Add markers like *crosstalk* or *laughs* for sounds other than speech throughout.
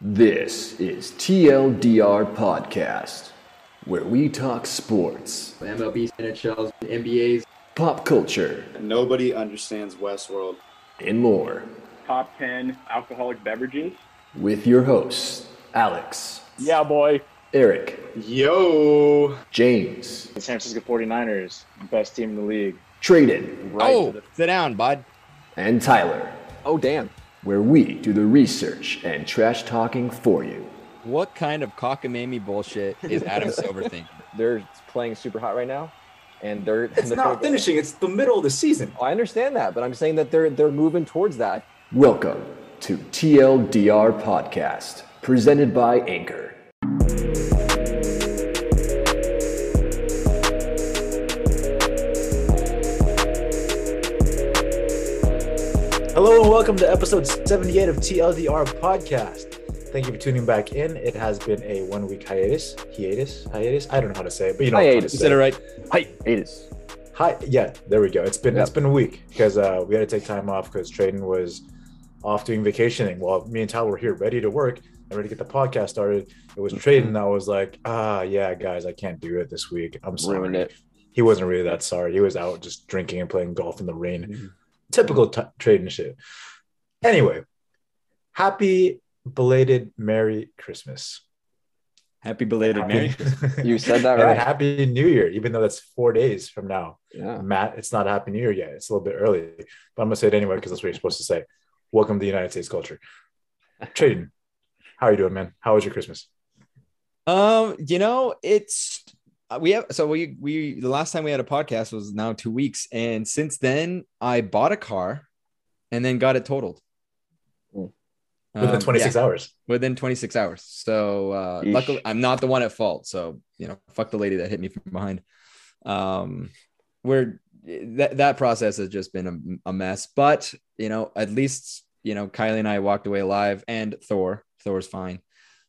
This is TLDR Podcast, where we talk sports, MLB, NHLs, NBAs. pop culture, Nobody understands Westworld. and more. top 10 alcoholic beverages. With your hosts, Alex, Yeah, boy. Eric, Yo! James, The San Francisco 49ers, best team in the league. Tradon, Right oh, to the- sit down, bud. and Tyler, Oh, damn. Where we do the research and trash talking for you. What kind of cockamamie bullshit is Adam *laughs* Silver thinking? they're playing super hot right now, and they're It's they're- not finishing. It's the middle of the season. I understand that, but I'm saying that they're they're moving towards that. Welcome to TLDR Podcast, presented by Anchor. Welcome to episode 78 of TLDR Podcast. Thank you for tuning back in. It has been a one week hiatus. Hiatus? Hiatus? I don't know how to say it, but you know Hiatus. You said it right. Hi, Atis. Hi, yeah, there we go. It's been it's been a week because uh, we had to take time off because Tradon was off doing vacationing while me and Tyler were here ready to work and ready to get the podcast started. It was Tradon that was like, ah, yeah, guys, I can't do it this week. I'm sorry. Ruined it. He wasn't really that sorry. He was out just drinking and playing golf in the rain. Typical t- Tradon shit. Anyway, happy belated Merry Christmas. Happy belated Merry. Christmas. You said that *laughs* right. Happy New Year, even though that's four days from now. Yeah. Matt, it's not a happy new year yet. It's a little bit early, but I'm gonna say it anyway because that's what you're supposed to say. Welcome to the United States culture. Tradon, how are you doing, man? How was your Christmas? Um, you know, it's uh, we have so we we the last time we had a podcast was now two weeks, and since then I bought a car and then got it totaled. Within Um, 26 yeah, hours. within 26 hours. So uh Yeesh. luckily I'm not the one at fault. So you know, fuck the lady that hit me from behind. Um we're that that process has just been a, a mess, but you know, at least you know, Kylie and I walked away alive and Thor. Thor's fine.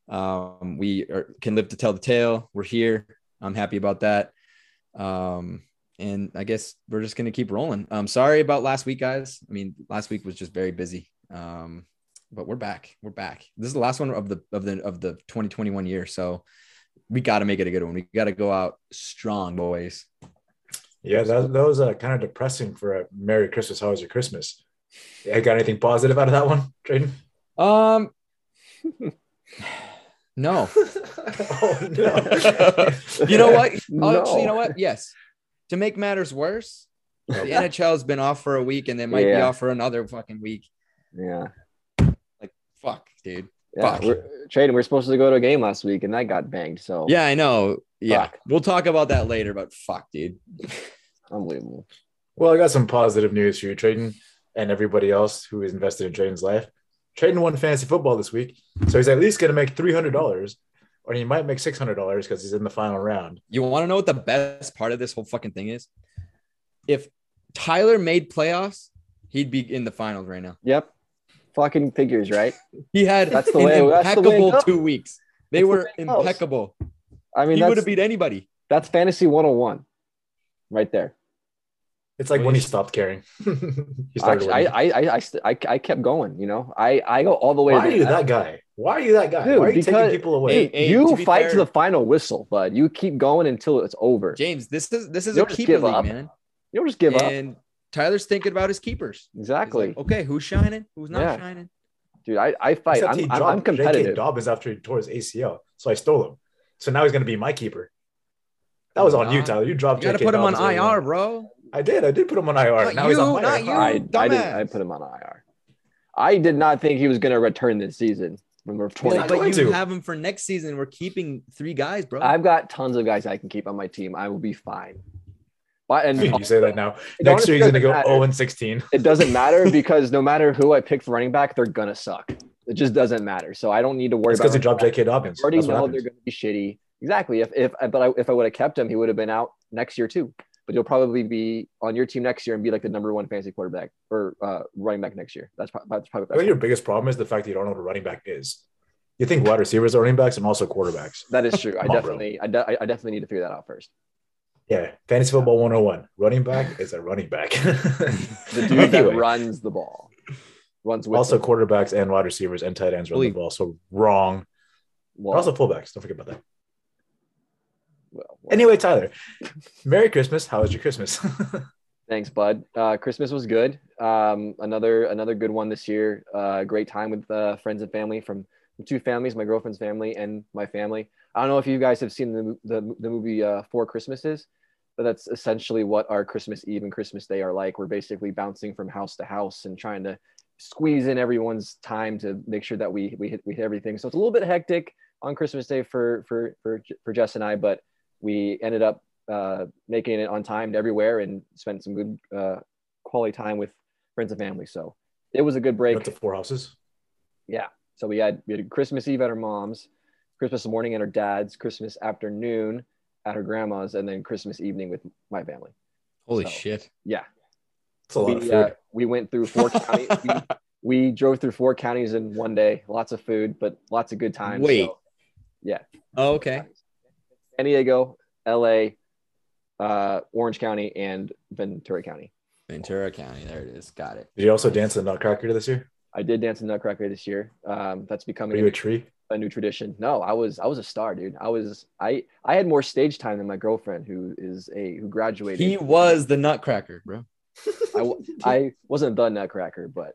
Um, we are, can live to tell the tale. We're here. I'm happy about that. Um, and I guess we're just gonna keep rolling. I'm um, sorry about last week, guys. I mean, last week was just very busy. Um, but we're back. We're back. This is the last one of the of the of the 2021 year. So we got to make it a good one. We got to go out strong, boys. Yeah, that, that was uh, kind of depressing for a Merry Christmas. How was your Christmas? I got anything positive out of that one, Tradon? Um, *laughs* no. *laughs* oh no. *laughs* you know what? No. Actually, you know what? Yes. To make matters worse, the NHL has been off for a week, and they might be off for another fucking week. Yeah. Fuck, dude. Yeah. Fuck. We're trading. We're supposed to go to a game last week, and that got banged. So Yeah, I know. Yeah, Fuck. we'll talk about that later. But fuck, dude. *laughs* unbelievable. Well, I got some positive news for you, Tradon, and everybody else who is invested in Tradon's life. Tradon won fantasy football this week, so he's at least going to make three hundred dollars, or he might make six hundred dollars because he's in the final round. You want to know what the best part of this whole fucking thing is? If Tyler made playoffs, he'd be in the finals right now. Yep. Fucking figures, right? *laughs* He had That's the an way- that's the way impeccable two weeks. They That's were way it goes. impeccable. I mean, he would have beat anybody. that's fantasy 101, right there. It's like when he stopped caring. *laughs* he started Actually, I. I I I, I I kept going. You know, I I go all the way. Why to are you that guy? Why are you that guy? Dude, Why are you taking people away? Hey, hey, you to fight fair- to the final whistle, bud. You keep going until it's over. James, this is this is You a don't keeper league, up. man. You don't just give up. And Tyler's thinking about his keepers. Exactly, like, okay, who's shining? Who's not Yeah. shining? dude. I I fight. Except I'm, I'm, I'm J.K. competitive. Dobbins after he tore his ACL, so I stole him. So now he's going to be my keeper. That was on you, Tyler. You dropped. You got to put him on IR, bro. I did. I did put him on IR. Not now he's on my not IR. you. I, I did. I put him on IR. I did not think he was going to return this season. When we're 20. not but you to. have him for next season. We're keeping three guys, bro. I've got tons of guys I can keep on my team. I will be fine. But and *laughs* you say that now. Next year he's going to go doesn't 0 and 16. it doesn't matter *laughs* because no matter who I pick for running back, they're gonna suck. It just doesn't matter. So I don't need to worry It's about. because you dropped J.K. Dobbins. I already That's know they're gonna be shitty. Exactly. If if but I, if I would have kept him, he would have been out next year too. But he'll probably be on your team next year and be like the number one fantasy quarterback or uh, running back next year. That's probably, that's probably I think your biggest problem is the fact that you don't know what a running back is. You think wide receivers are running backs and also quarterbacks. that is true. I Come on, bro. definitely I, de- I definitely need to figure that out first. Yeah, fantasy football 101. Running back is a running back. *laughs* The *laughs* dude that runs the ball. runs with Also, them. quarterbacks and wide receivers and tight ends run Holy- the ball. So wrong. Well, also, fullbacks. Don't forget about that. well, well, Anyway, Tyler, Merry Christmas. How was your Christmas? *laughs* Thanks, bud. Uh, Christmas was good. Um, another another good one this year. Uh, great time with uh, friends and family from, from two families, my girlfriend's family and my family. I don't know if you guys have seen the the, the movie uh, Four Christmases, but that's essentially what our Christmas Eve and Christmas Day are like. We're basically bouncing from house to house and trying to squeeze in everyone's time to make sure that we we hit we hit everything. So it's a little bit hectic on Christmas Day for for for for Jess and I, but we ended up uh, making it on time to everywhere and spent some good uh, quality time with friends and family. So it was a good break. Went to four houses. Yeah. So we had we had Christmas Eve at her mom's, Christmas morning at her dad's, Christmas afternoon at her grandma's, and then Christmas evening with my family. Holy So- shit. Yeah. It's a lot of We, food. uh, we went through four *laughs* counties. We, we drove through four counties in one day. Lots of food, but lots of good times. Wait. So, yeah. Oh, okay. San Diego, LA, uh, Orange County, and Ventura County. Ventura County. There it is. Got it. Did you also dance the Nutcracker this year? I did dance the Nutcracker this year. Um, that's Were becoming you a tree? A new tradition. No, I was I was a star, dude. I was I I had more stage time than my girlfriend, who is a who graduated. He was the Nutcracker, bro. *laughs* I, I wasn't the Nutcracker, but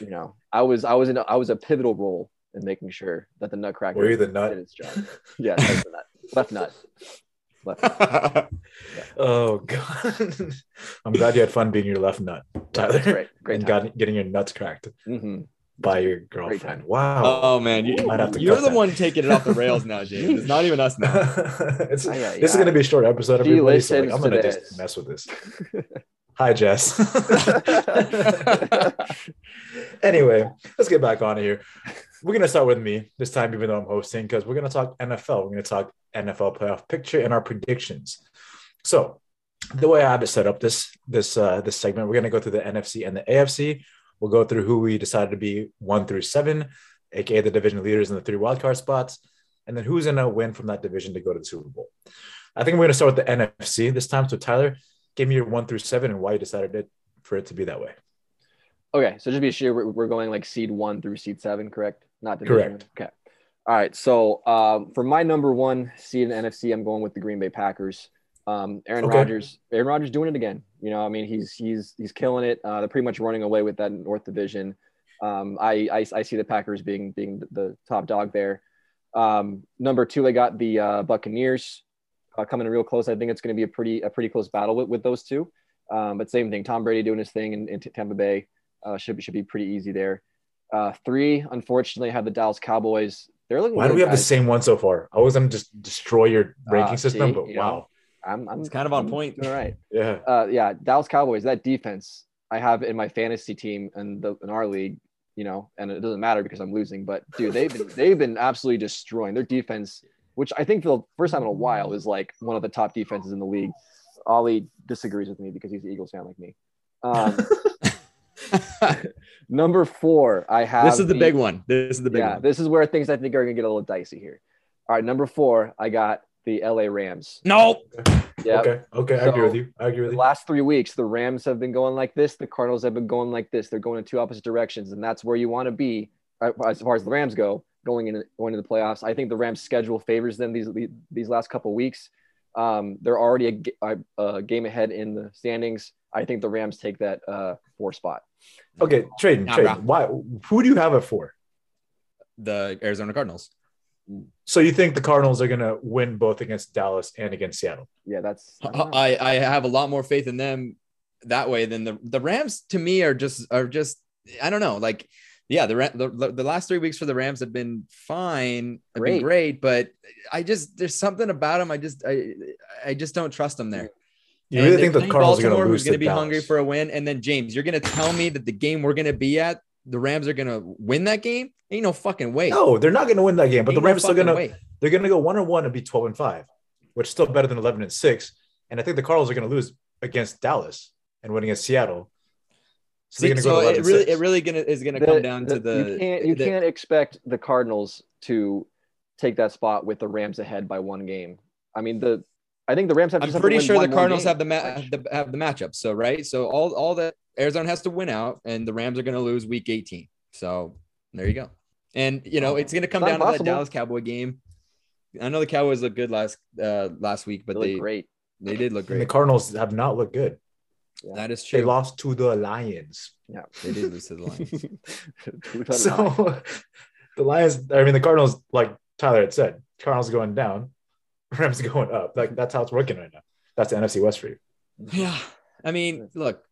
you know, I was I was in a, I was a pivotal role in making sure that the Nutcracker Were you the did nut? its job. Yeah, I was the nut. left nut. Left. Nut. *laughs* oh god. I'm glad you had fun being your left nut, Tyler. Great, great and time. got, getting your nuts cracked hmm by your girlfriend. Wow. Oh man, you, Might have to you're the that. one taking it off the rails now, *laughs* James. It's not even us now. *laughs* it's, Ay, ay, this is going to be a short episode. She Everybody, so like, I'm going to this. just mess with this. *laughs* Hi, Jess. anyway, let's get back on here. We're going to start with me this time, even though I'm hosting, because we're going to talk NFL. We're going to talk NFL playoff picture and our predictions. So, the way I have it set up this this uh, this segment, we're going to go through the NFC and the AFC. We'll go through who we decided to be one through seven, aka the division leaders in the three wildcard spots, and then who's going to win from that division to go to the Super Bowl. I think we're going to start with the NFC this time. So, Tyler, give me your one through seven and why you decided it for it to be that way. Okay, so just be sure, we're, we're going like seed one through seed seven, correct? Not division. Correct. Okay. All right. So um, for my number one seed in the NFC, I'm going with the Green Bay Packers. Um, Aaron Okay. Rodgers. Aaron Rodgers doing it again. You know, I mean, he's he's he's killing it. Uh, they're pretty much running away with that North Division. Um, I, I I see the Packers being being the, top dog there. Um, number two, they got the uh, Buccaneers uh, coming real close. I think it's going to be a pretty a pretty close battle with, with those two. Um, but same thing, Tom Brady doing his thing in, in Tampa Bay uh, should be should be pretty easy there. Uh, three, unfortunately, have the Dallas Cowboys. They're looking. Why do we have the same one so far? I was going to just destroy your ranking Ah, system, see, but you know. Wow. I'm, I'm It's kind of on I'm point. doing All right. *laughs* Yeah. Uh, yeah, Dallas Cowboys. That defense I have in my fantasy team and the in our league. You know, and it doesn't matter because I'm losing. But dude, they've been they've been absolutely destroying their defense, which I think for the first time in a while is like one of the top defenses in the league. Ollie disagrees with me because he's an Eagles fan like me. Um, *laughs* number four, I have. this is the big one. This is the big yeah, one. this is where things I think are gonna get a little dicey here. All right, number four, I got the LA Rams. No. Yeah. Okay. Okay. I agree with you. I agree with The you. last three weeks, the Rams have been going like this. The Cardinals have been going like this. They're going in two opposite directions, and that's where you want to be uh, as far as the Rams go. Going into going into the playoffs, I think the Rams' schedule favors them these these last couple weeks. Um, they're already a, a, a game ahead in the standings. I think the Rams take that uh, four spot. Okay. Tradon. Nah, trading. Why? Who do you have it for? The Arizona Cardinals. So you think the Cardinals are going to win both against Dallas and against Seattle? Yeah, that's I. I, I have a lot more faith in them that way than the the Rams. To me, are just are just I don't know. Like, yeah, the the, the last three weeks for the Rams have been fine, have Great. been great, but I just there's something about them. I just I I just don't trust them there. You And really they're think the playing Cardinals are going Baltimore, to who's lose going to to be hungry for a win? And then James, you're going to tell me that the game we're going to be at, the Rams are going to win that game? Ain't no fucking way. No, they're not going to win that game. But the Ain't no Rams are still going to way. they're going to go one and one and be twelve and five, which is still better than eleven and six. And I think the Cardinals are going to lose against Dallas and win against Seattle. So they're See, going to so it really, it really gonna is gonna The- come down to the. you can't you the- can't expect the Cardinals to take that spot with the Rams ahead by one game. I mean the I think the Rams have. I'm just have to pretty win sure the one more Cardinals have the, ma- have the have the matchup. So right, so all all that Arizona has to win out, and the Rams are going to lose Week 18. So there you go. And you know it's going to come down not to that. Dallas Cowboy game. I know the Cowboys looked good last uh last week, but They they great. they did look And the. Cardinals have not looked good. That is true. They lost to the Lions. Yeah, they did lose to the Lions. Two ton high. So *laughs* the Lions, I mean, the Cardinals, like Tyler had said, Cardinals going down, *laughs* Rams going up. Like that's how it's working right now. That's the NFC West for you. Yeah. I mean, look,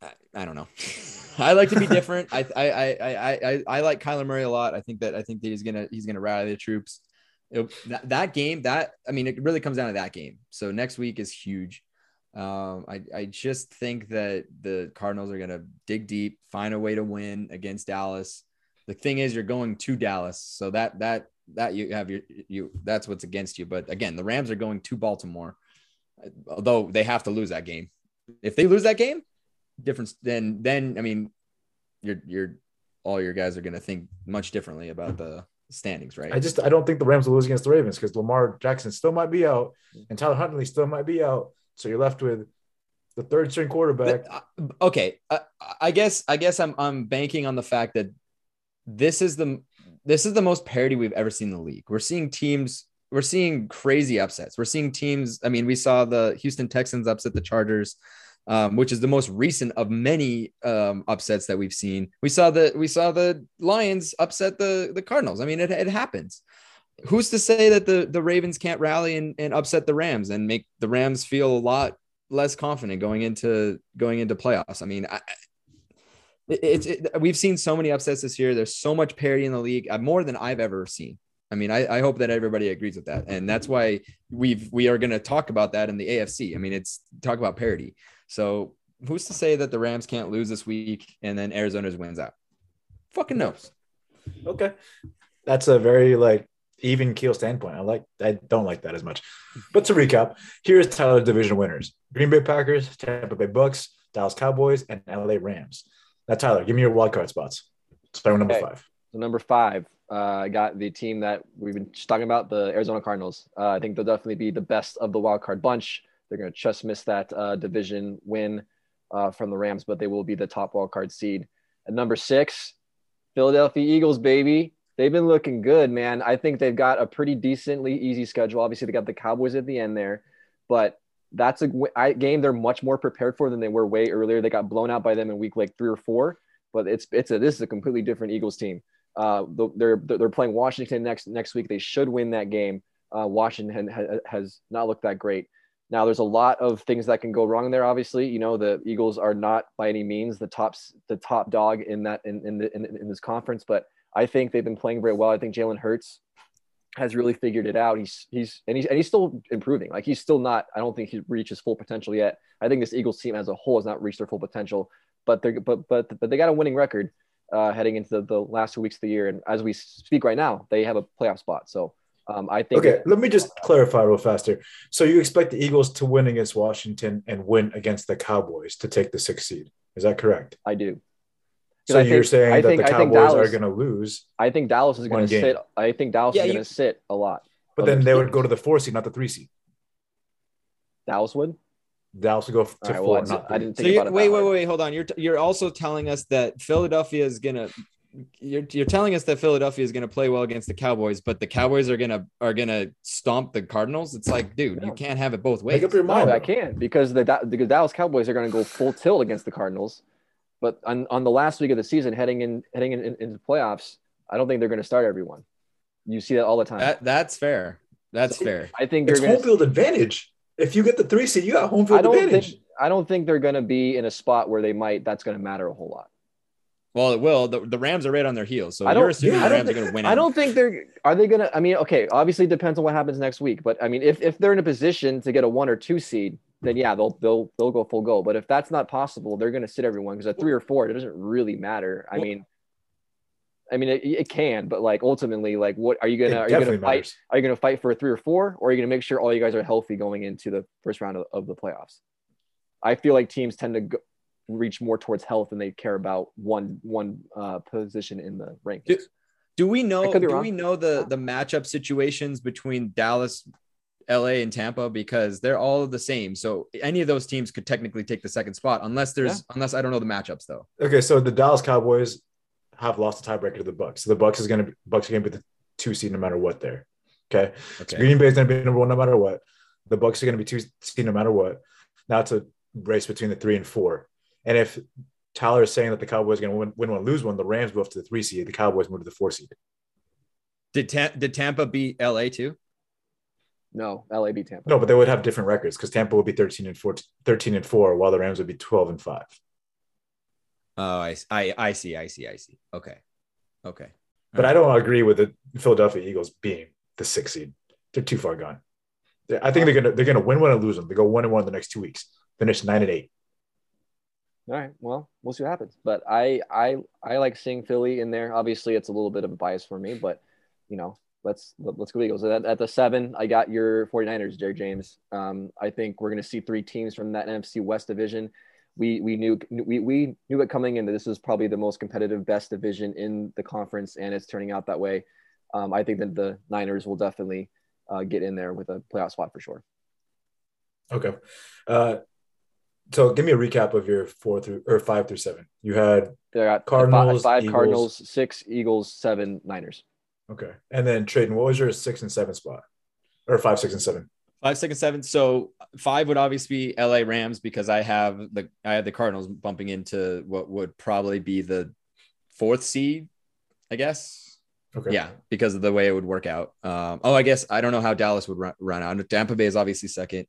I, I don't know. *laughs* I like to be different. I, I, I, I, I, like Kyler Murray a lot. I think that, I think that he's going to, he's going to rally the troops. It- that, that game, that, I mean, it really comes down to that game. So next week is huge. Um, I, I just think that the Cardinals are going to dig deep, find a way to win against Dallas. The thing is, you're going to Dallas, so that that that you have your you that's what's against you. But again, the Rams are going to Baltimore although they have to lose that game. If they lose that game, difference then then I mean, you're you're all your guys are going to think much differently about the standings, right? I just I don't think the Rams will lose against the Ravens because Lamar Jackson still might be out and Tyler Huntley still might be out. So you're left with the third string quarterback. Uh, okay, I, I guess I guess I'm I'm banking on the fact that this is the this is the most parity we've ever seen in the league. We're seeing teams we're seeing crazy upsets. We're seeing teams. I mean, we saw the Houston Texans upset the Chargers, um, which is the most recent of many um, upsets that we've seen. We saw the we saw the Lions upset the the Cardinals. I mean, it, it happens. Who's to say that the the Ravens can't rally and, and upset the Rams and make the Rams feel a lot less confident going into going into playoffs? I mean, I, it's it, we've seen so many upsets this year. There's so much parity in the league, uh, more than I've ever seen. I mean, I, I hope that everybody agrees with that, and that's why we've we are going to talk about that in the AFC. I mean, it's talk about parity. So who's to say that the Rams can't lose this week and then Arizona's wins out? Fucking knows. Okay. That's a very like even keel standpoint. I like I don't like that as much. But to recap, here's Tyler's division winners: Green Bay Packers, Tampa Bay Bucks, Dallas Cowboys, and LA Rams. Now, Tyler, give me your wild card spots. Starting with number five. So number five, uh, I got the team that we've been just talking about, the Arizona Cardinals. Uh, I think they'll definitely be the best of the wild card bunch. They're going to just miss that uh, division win uh, from the Rams, but they will be the top wild card seed. At number six, Philadelphia Eagles, baby. They've been looking good, man. I think they've got a pretty decently easy schedule. Obviously, they got the Cowboys at the end there, but that's a game they're much more prepared for than they were way earlier. They got blown out by them in week like three or four, but it's it's a this is a completely different Eagles team. Uh, they're they're playing Washington next next week. They should win that game. Uh, Washington ha- has not looked that great. Now, there's a lot of things that can go wrong there. Obviously, you know the Eagles are not by any means the top the top dog in that in in, the, in, in this conference, but I think they've been playing very well. I think Jalen Hurts has really figured it out. He's he's and he's and he's still improving. Like he's still not. I don't think he's reached his full potential yet. I think this Eagles team as a whole has not reached their full potential. But they're but but but they got a winning record uh, heading into the, the last two weeks of the year. And as we speak right now, they have a playoff spot. So um, I think Okay, let me just clarify real faster. So you expect the Eagles to win against Washington and win against the Cowboys to take the sixth seed. Is that correct? I do. So I you're think- saying I that think- the I think Cowboys are going to lose, I think Dallas is going to sit. I think Dallas Yeah, is going to sit a lot. but then those they would go to the four seed, not the three seed. Dallas would. Dallas would go to All right, four. well, I, not didn't- I three. didn't think you, about it. wait, that wait, way. wait, hold on. You're t- you're also telling us that Philadelphia is gonna. You're, you're telling us that Philadelphia is gonna play well against the Cowboys, but the Cowboys are gonna are gonna stomp the Cardinals. It's like, dude, Yeah. you can't have it both ways. Make up your No, mind. I can because the Da- the Dallas Cowboys are going to go full tilt against the Cardinals, but on, on the last week of the season, heading in heading in, in, into playoffs, I don't think they're going to start everyone. You see that all the time. That that's fair. That's So- fair. I think they're It's home to. field advantage. If you get the three seed, you got home field I don't advantage. think I don't think they're going to be in a spot where they might. That's going to matter a whole lot. Well, it will. The, the Rams are right on their heels, so I you're don't- assuming yeah, the I don't Rams are think- going to win. I don't think they're. Are they going to? I mean, okay. Obviously, it depends on what happens next week. But I mean, if if they're in a position to get a one or two seed, then yeah, they'll they'll they'll go full go. But if that's not possible, they're going to sit everyone because at three or four, it doesn't really matter. I Well- mean, I mean, it, it can, but like ultimately, like, what are you gonna are you gonna definitely fight? matters. Are you gonna fight for a three or four, or are you gonna make sure all you guys are healthy going into the first round of, of the playoffs? I feel like teams tend to go, reach more towards health than they care about one one uh, position in the rankings. Do- Do we know? Do wrong. we know the the matchup situations between Dallas LA and Tampa because they're all the same. So any of those teams could technically take the second spot unless there's unless I don't know the matchups though. Okay, so the Dallas Cowboys have lost the tiebreaker to the Bucks. So the Bucks is gonna be Bucks are gonna be the two seed no matter what there. Okay. So Green Bay is gonna be number one no matter what. The Bucks are gonna be two seed no matter what. Now it's a race between the three and four. And if Tyler is saying that the Cowboys are gonna win, win one, lose one, the Rams move to the three seed, the Cowboys move to the four seed. Did Ta- did Tampa beat LA too? No, LA beat Tampa. No, but they would have different records because Tampa would be 13 and 4, 13 and 4, while the Rams would be 12 and 5. Oh, I I, I see, I see, I see. Okay, okay. But I don't agree with the Philadelphia Eagles being the sixth seed. They're too far gone. I think they're gonna they're gonna win one and lose them. They go one and one in the next two weeks. Finish nine and eight. All right. Well, we'll see what happens. But I I I like seeing Philly in there. Obviously, it's a little bit of a bias for me, but you know, let's let's go Eagles. At, at the seven, I got your 49ers, Jerry James. Um, I think we're gonna see three teams from that NFC West division. We we knew we, we knew it coming in that this was probably the most competitive, best division in the conference, and it's turning out that way. Um, I think that the Niners will definitely uh, get in there with a playoff spot for sure. Okay. Uh, so give me a recap of your four through or five through seven. You had They got Cardinals, five, five. Cardinals, six Eagles, seven Niners. Okay, and then Tradon, What was your six and seven spot, or five, six, and seven? Five, six, and seven. So five would obviously be LA Rams because I have the I have the Cardinals bumping into what would probably be the fourth seed, I guess. Okay. Yeah, because of the way it would work out. Um, oh, I guess I don't know how Dallas would run, run out. Tampa Bay is obviously second.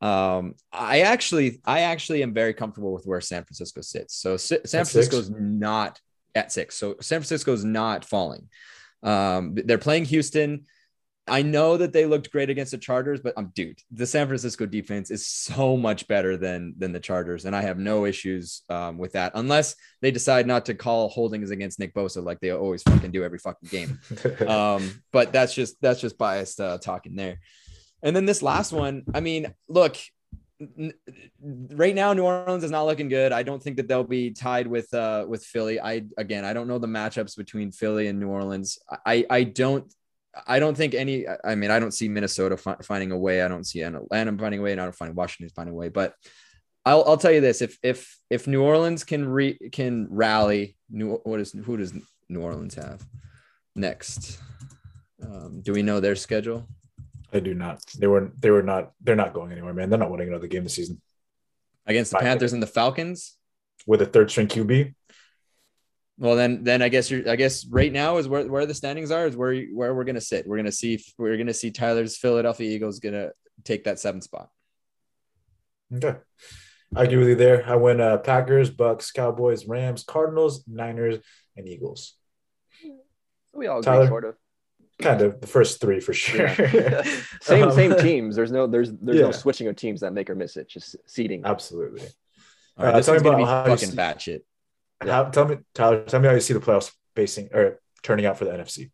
Um, I actually, I actually am very comfortable with where San Francisco sits. So San? Francisco's not at six. So San Francisco's not falling. Um, they're playing Houston. I know that they looked great against the Chargers, but I'm um, dude, the San Francisco defense is so much better than than the Chargers, and I have no issues um, with that, unless they decide not to call holdings against Nick Bosa like they always fucking do every fucking game. *laughs* Um, but that's just that's just biased uh, talking there. And then this last one, I mean, look, right now New Orleans is not looking good. I don't think that they'll be tied with uh with Philly. I again, I don't know the matchups between Philly and New Orleans. I I don't I don't think any. I mean, I don't see Minnesota fi- finding a way. I don't see Atlanta finding a way, and I don't find Washington finding a way. But I'll, I'll tell you this: if if if New Orleans can re can rally, New what is who does New Orleans have next? Um, do we know their schedule? I do not. They were. They were not. They're not going anywhere, man. They're not winning another game this season against the Fine. Panthers and the Falcons. with a third string QB. Well, then, then I guess you're. I guess right now is where, where the standings are is where you- where we're gonna sit. We're gonna see. If, we're gonna see Tyler's Philadelphia Eagles gonna take that seventh spot. Okay. I agree with you there. I went uh, Packers, Bucks, Cowboys, Rams, Cardinals, Niners, and Eagles. We all agree, Tyler? sort of. Kind of the first three for sure. *laughs* same Um, same teams. There's no there's there's Yeah. no switching of teams that make or miss it. Just seeding. Absolutely. All right, Uh, this tell me gonna be about how you fucking see- batshit. How, tell me, Tyler. Tell me how you see the playoffs basing or turning out for the NFC.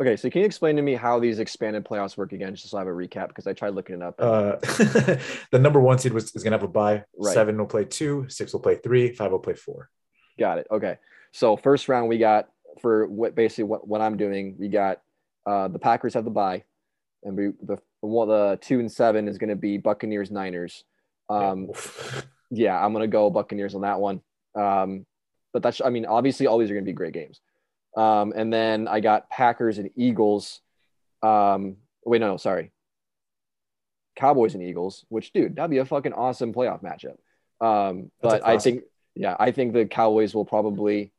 Okay, so can you explain to me how these expanded playoffs work again, just so I have a recap? Because I tried looking it up. and- Uh, *laughs* the number one seed was, is going to have a bye. Right. Seven will play two. Six will play three. Five will play four. Got it. Okay. So first round we got for what basically what, what I'm doing, we got uh the Packers have the bye, and we the one the two and seven is gonna be Buccaneers Niners. Um *laughs* yeah, I'm gonna go Buccaneers on that one. Um, but that's I mean, obviously all these are gonna be great games. Um, and then I got Packers and Eagles. Um, wait, no, no, sorry. Cowboys and Eagles, which dude, that'd be a fucking awesome playoff matchup. Um, but I think, yeah, I think the Cowboys will probably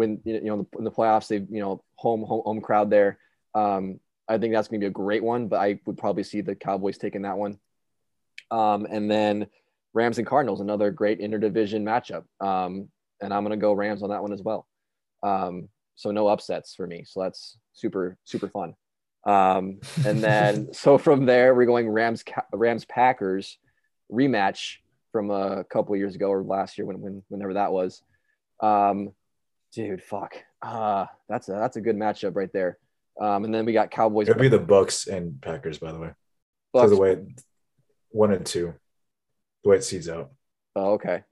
win. You know, in the, in the playoffs, they you know home home home crowd there. Um, I think that's going to be a great one, but I would probably see the Cowboys taking that one. Um, and then Rams and Cardinals, another great interdivision matchup. Um, and I'm going to go Rams on that one as well. Um, so no upsets for me. So that's super, super fun. Um, and then, *laughs* so from there, we're going Rams, Rams, Packers rematch from a couple years ago or last year, when, when whenever that was. Um, dude, fuck. Uh, that's a, that's a good matchup right there. Um, and then we got Cowboys. It'll be the Bucks and Packers, by the way. Bucks. So the way one and two, the way it seeds out. Oh, okay.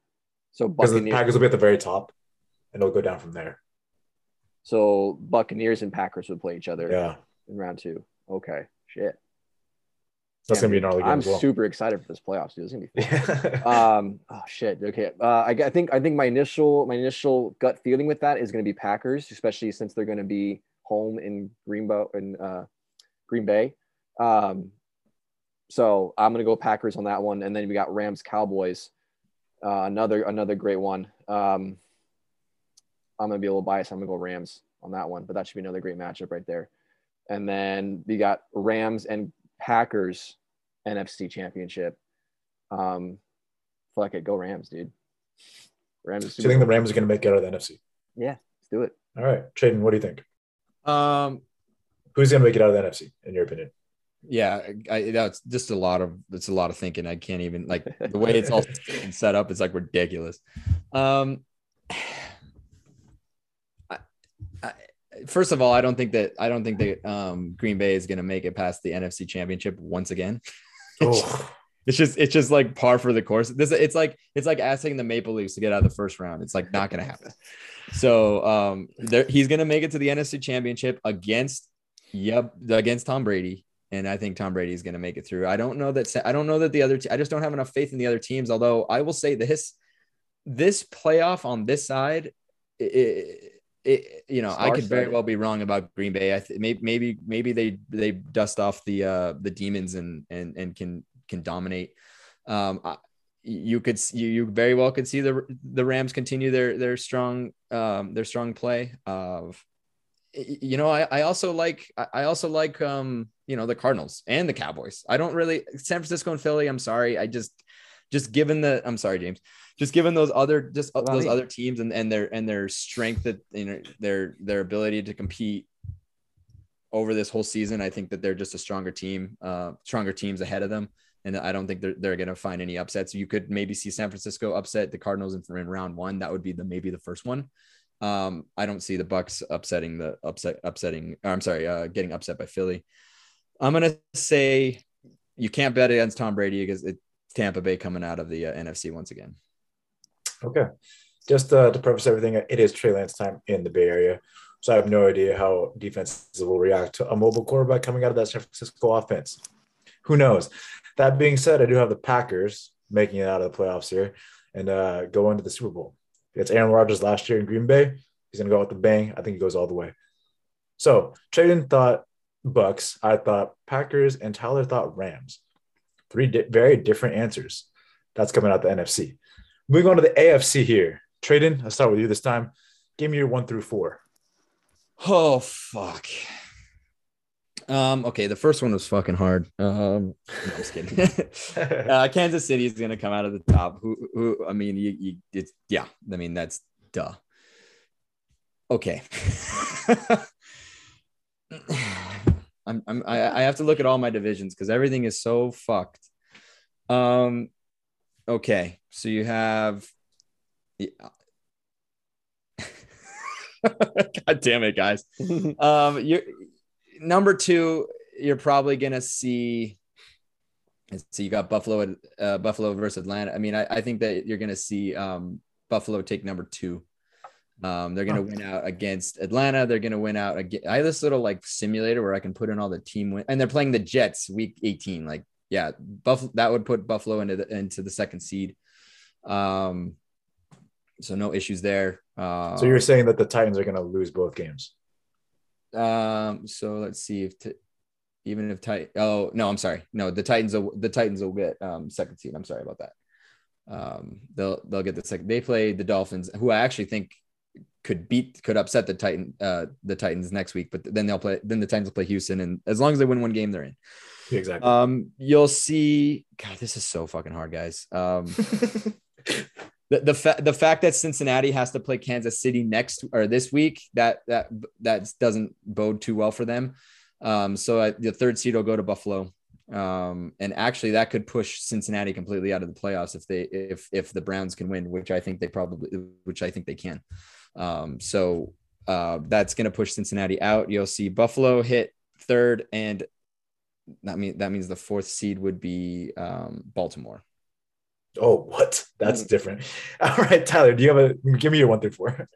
So Because the Packers will be at the very top, and it'll go down from there. So Buccaneers and Packers would play each other Yeah. in round two. Okay. Shit. That's gonna be gnarly game I'm well. super excited for this playoffs, dude. It's gonna be Yeah. *laughs* um oh shit. Okay uh I, I think i think my initial my initial gut feeling with that is going to be packers especially since they're going to be home in greenbow in uh green bay. Um so i'm going to go packers on that one. And then we got rams cowboys uh another another great one. Um i'm going to be a little biased. I'm going to go rams on that one but that should be another great matchup right there. And then we got rams and packers nfc championship um fuck it, go Rams, dude. Rams. Do you think the Rams are gonna make it out of the NFC? Yeah, let's do it. All right, Tradon, what do you think? Um, Who's gonna make it out of the NFC in your opinion? yeah, I, that's just a lot of it's a lot of thinking. I can't even like the way it's all *laughs* set up. It's like ridiculous. Um, *sighs* I, I, first of all, I don't think that I don't think that um, Green Bay is going to make it past the NFC Championship once again. *laughs* Oh, It's just it's just like par for the course. This it's like it's like asking the Maple Leafs to get out of the first round. It's like not going to happen. So um, there, he's going to make it to the NFC Championship against yep against Tom Brady, and I think Tom Brady is going to make it through. I don't know that I don't know that the other te- I just don't have enough faith in the other teams. Although I will say this this playoff on this side, it, it, you know I could very well be wrong about Green Bay. I th- maybe maybe maybe they they dust off the uh the demons and and and can can dominate. Um, I, you could you, you very well could see the the Rams continue their their strong um their strong play of you know I, I also like I I also like um you know the Cardinals and the Cowboys. I don't really San Francisco and Philly. I'm sorry. I just just given the I'm sorry James. Just given those other just What those other teams and, and their and their strength that you know their their ability to compete over this whole season, I think that they're just a stronger team, uh, stronger teams ahead of them. And I don't think they're, they're going to find any upsets. You could maybe see San Francisco upset the Cardinals in, in round one. That would be the maybe the first one. Um, I don't see the Bucks upsetting the upset, upsetting. or I'm sorry, uh, getting upset by Philly. I'm gonna say you can't bet against Tom Brady because it's Tampa Bay coming out of the uh, NFC once again. Okay. Just uh, to preface everything, it is Trey Lance time in the Bay Area, so I have no idea how defenses will react to a mobile quarterback coming out of that San Francisco offense. Who knows? That being said, I do have the Packers making it out of the playoffs here and uh, go into the Super Bowl. It's Aaron Rodgers last year in Green Bay. He's gonna go with the bang. I think he goes all the way. So Tradon thought Bucks. I thought Packers, and Tyler thought Rams. Three di- very different answers. That's coming out the NFC. Moving on to the AFC here. Tradon, I'll start with you this time. Give me your one through four. Oh fuck. Um, okay, the first one was fucking hard. Um, no, I'm just kidding. *laughs* uh, Kansas City is gonna come out of the top. Who, who? I mean, you, you, it's yeah. I mean, that's duh. Okay. *laughs* I'm, I'm, I, I have to look at all my divisions because everything is so fucked. Um, okay, so you have. Yeah. *laughs* God damn it, guys. *laughs* Um, you number two, you're probably gonna see. See, you got Buffalo, uh, Buffalo versus Atlanta. I mean, I, I think that you're gonna see um, Buffalo take number two. Um, they're gonna Oh. win out against Atlanta. They're gonna win out again. I have this little like simulator where I can put in all the team win, and they're playing the Jets week 18. Like, yeah, Buffalo that would put Buffalo into the into the second seed. Um, so no issues there. Uh, so you're saying that the Titans are going to lose both games? um, so let's see if t- even if tight. Oh no, I'm sorry. No, the Titans will the Titans will get um second seed. I'm sorry about that. Um, they'll they'll get the second. They play the Dolphins, who I actually think could beat could upset the Titan uh the Titans next week. But then they'll play then the Titans will play Houston, and as long as they win one game, they're in. Exactly. Um, you'll see. God, this is so fucking hard, guys. Um, *laughs* the the, fa- the fact that Cincinnati has to play Kansas City next or this week that that that doesn't bode too well for them. Um, so I, the third seed will go to Buffalo. Um, and actually that could push Cincinnati completely out of the playoffs if they if if the Browns can win, which I think they probably which I think they can. Um, so uh, that's going to push Cincinnati out. You'll see Buffalo hit third, and that mean that means the fourth seed would be um, Baltimore. oh, what? That's different. *laughs* All right, Tyler, do you have a give me your one through four?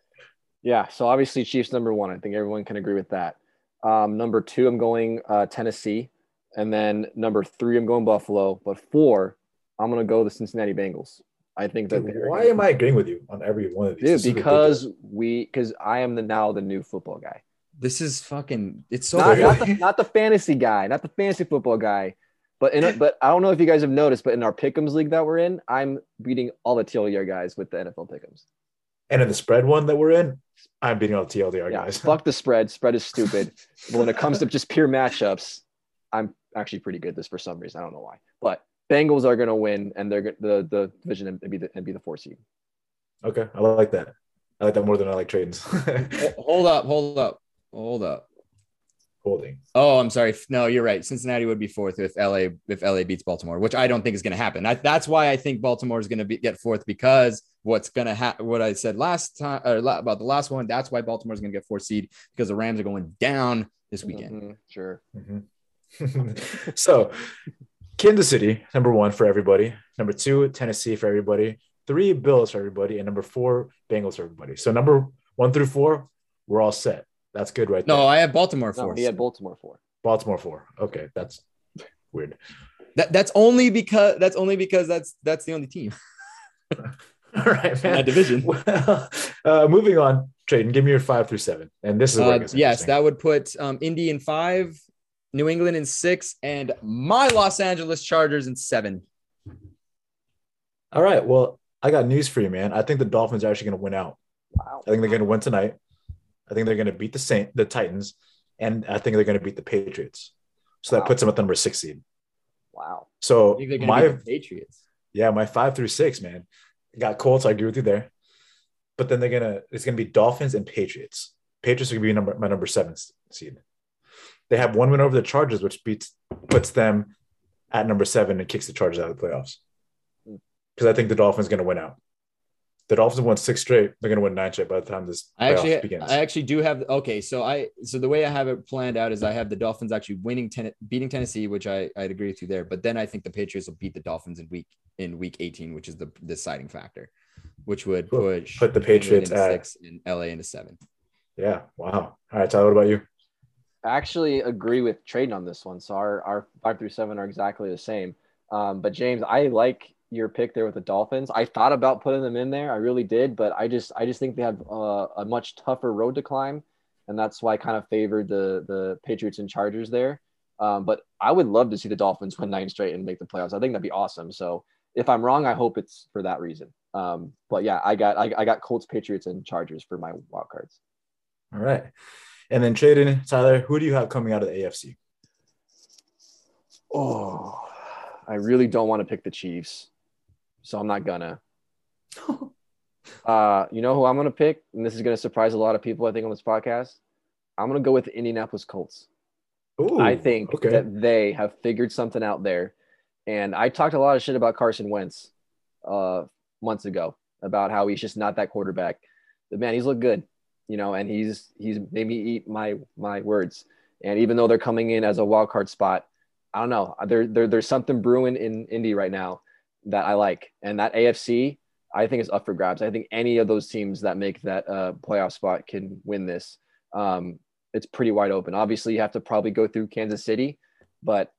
Yeah, so obviously Chiefs number one. I think everyone can agree with that. Um, number two, I'm going uh, Tennessee. and then number three, I'm going Buffalo. But four, I'm gonna go the Cincinnati Bengals. I think that Dude, they're why am I agreeing with you on every one of these? Dude because we because I am the now the new football guy. This is fucking. It's so. not, not, the, not the fantasy guy, not the fantasy football guy. But in a, *laughs* but I don't know if you guys have noticed, but in our pick'ems league that we're in, I'm beating all the TLDR guys with the NFL pick'ems. and in the spread one that we're in, I'm beating all the TLDR Yeah, guys. fuck the *laughs* spread. Spread is stupid. but when it comes to just pure matchups, I'm actually pretty good at this for some reason. I don't know why. But Bengals are gonna win, and they're go- the the division and be the and be the four seed. Okay, I like that. I like that more than I like trades. *laughs* Hold up, hold up, hold up. Holding. Oh, I'm sorry. No, you're right. Cincinnati would be fourth if LA if LA beats Baltimore, which I don't think is going to happen. I, that's why I think Baltimore is going to be, get fourth because what's going to happen. What I said last time or la- about the last one. That's why Baltimore is going to get fourth seed because the Rams are going down this weekend. Mhm, sure. Mhm. *laughs* so, Kansas City, number one for everybody. Number two, Tennessee for everybody. Three, Bills for everybody. And number four, Bengals for everybody. So, number one through four, we're all set. That's good, right No, there. I have Baltimore No, fourth. he had Baltimore four. Baltimore four. Okay, that's weird. That, that's only because that's only because that's that's the only team *laughs* All right, in that man. division. *laughs* Well, uh, moving on, Tradon, give me your five through seven. And this is where it Uh, gets yes, that would put um, Indy in five, New England in six, and my Los Angeles Chargers in seven. All right. Well, I got news for you, man. I think the Dolphins are actually going to win out. Wow. I think they're going to win tonight. I think they're going to beat the Saint, the Titans, and I think they're going to beat the Patriots. So that puts them at the number six seed. Wow. So I think they're going my Patriots. yeah, my five through six, man. Got Colts. I agree with you there. But then they're gonna it's gonna be Dolphins and Patriots. Patriots are gonna be number my number seven seed. They have one win over the Chargers, which beats puts them at number seven and kicks the Chargers out of the playoffs. Hmm. Because I think the Dolphins gonna win out. The Dolphins won six straight. They're gonna win nine straight by the time this I actually, begins. I actually do have. Okay, so I, so the way I have it planned out is I have the Dolphins actually winning, ten, beating Tennessee, which I, I'd agree with you there. But then I think the Patriots will beat the Dolphins in week in week 18, which is the deciding factor, which would Put- push put the Patriots at- six and LA into seven. yeah. Wow. All right, Tyler. What about you? I actually agree with Tradon on this one. So our, our five through seven are exactly the same. Um, but James, I like your pick there with the Dolphins. I thought about putting them in there. I really did, but I just I just think they have uh, a much tougher road to climb, and that's why I kind of favored the the Patriots and Chargers there. Um, but I would love to see the Dolphins win nine straight and make the playoffs. I think that'd be awesome. So if I'm wrong, I hope it's for that reason. Um, but yeah, I got I, I got Colts, Patriots, and Chargers for my wild cards. All right. And then Tradon, Tyler, who do you have coming out of the AFC? Oh, I really don't want to pick the Chiefs, so I'm not gonna. *laughs* uh, you know who I'm gonna pick, and this is gonna surprise a lot of people. I think on this podcast, I'm gonna go with the Indianapolis Colts. Ooh, I think okay. that they have figured something out there, and I talked a lot of shit about Carson Wentz, uh, months ago about how he's just not that quarterback. But man, he's looked good, you know, and he's he's made me eat my my words. And even though they're coming in as a wild card spot, I don't know. There, there there's something brewing in Indy right now that I like, and that AFC I think is up for grabs. I think any of those teams that make that uh, playoff spot can win this. Um, it's pretty wide open. Obviously, you have to probably go through Kansas City, but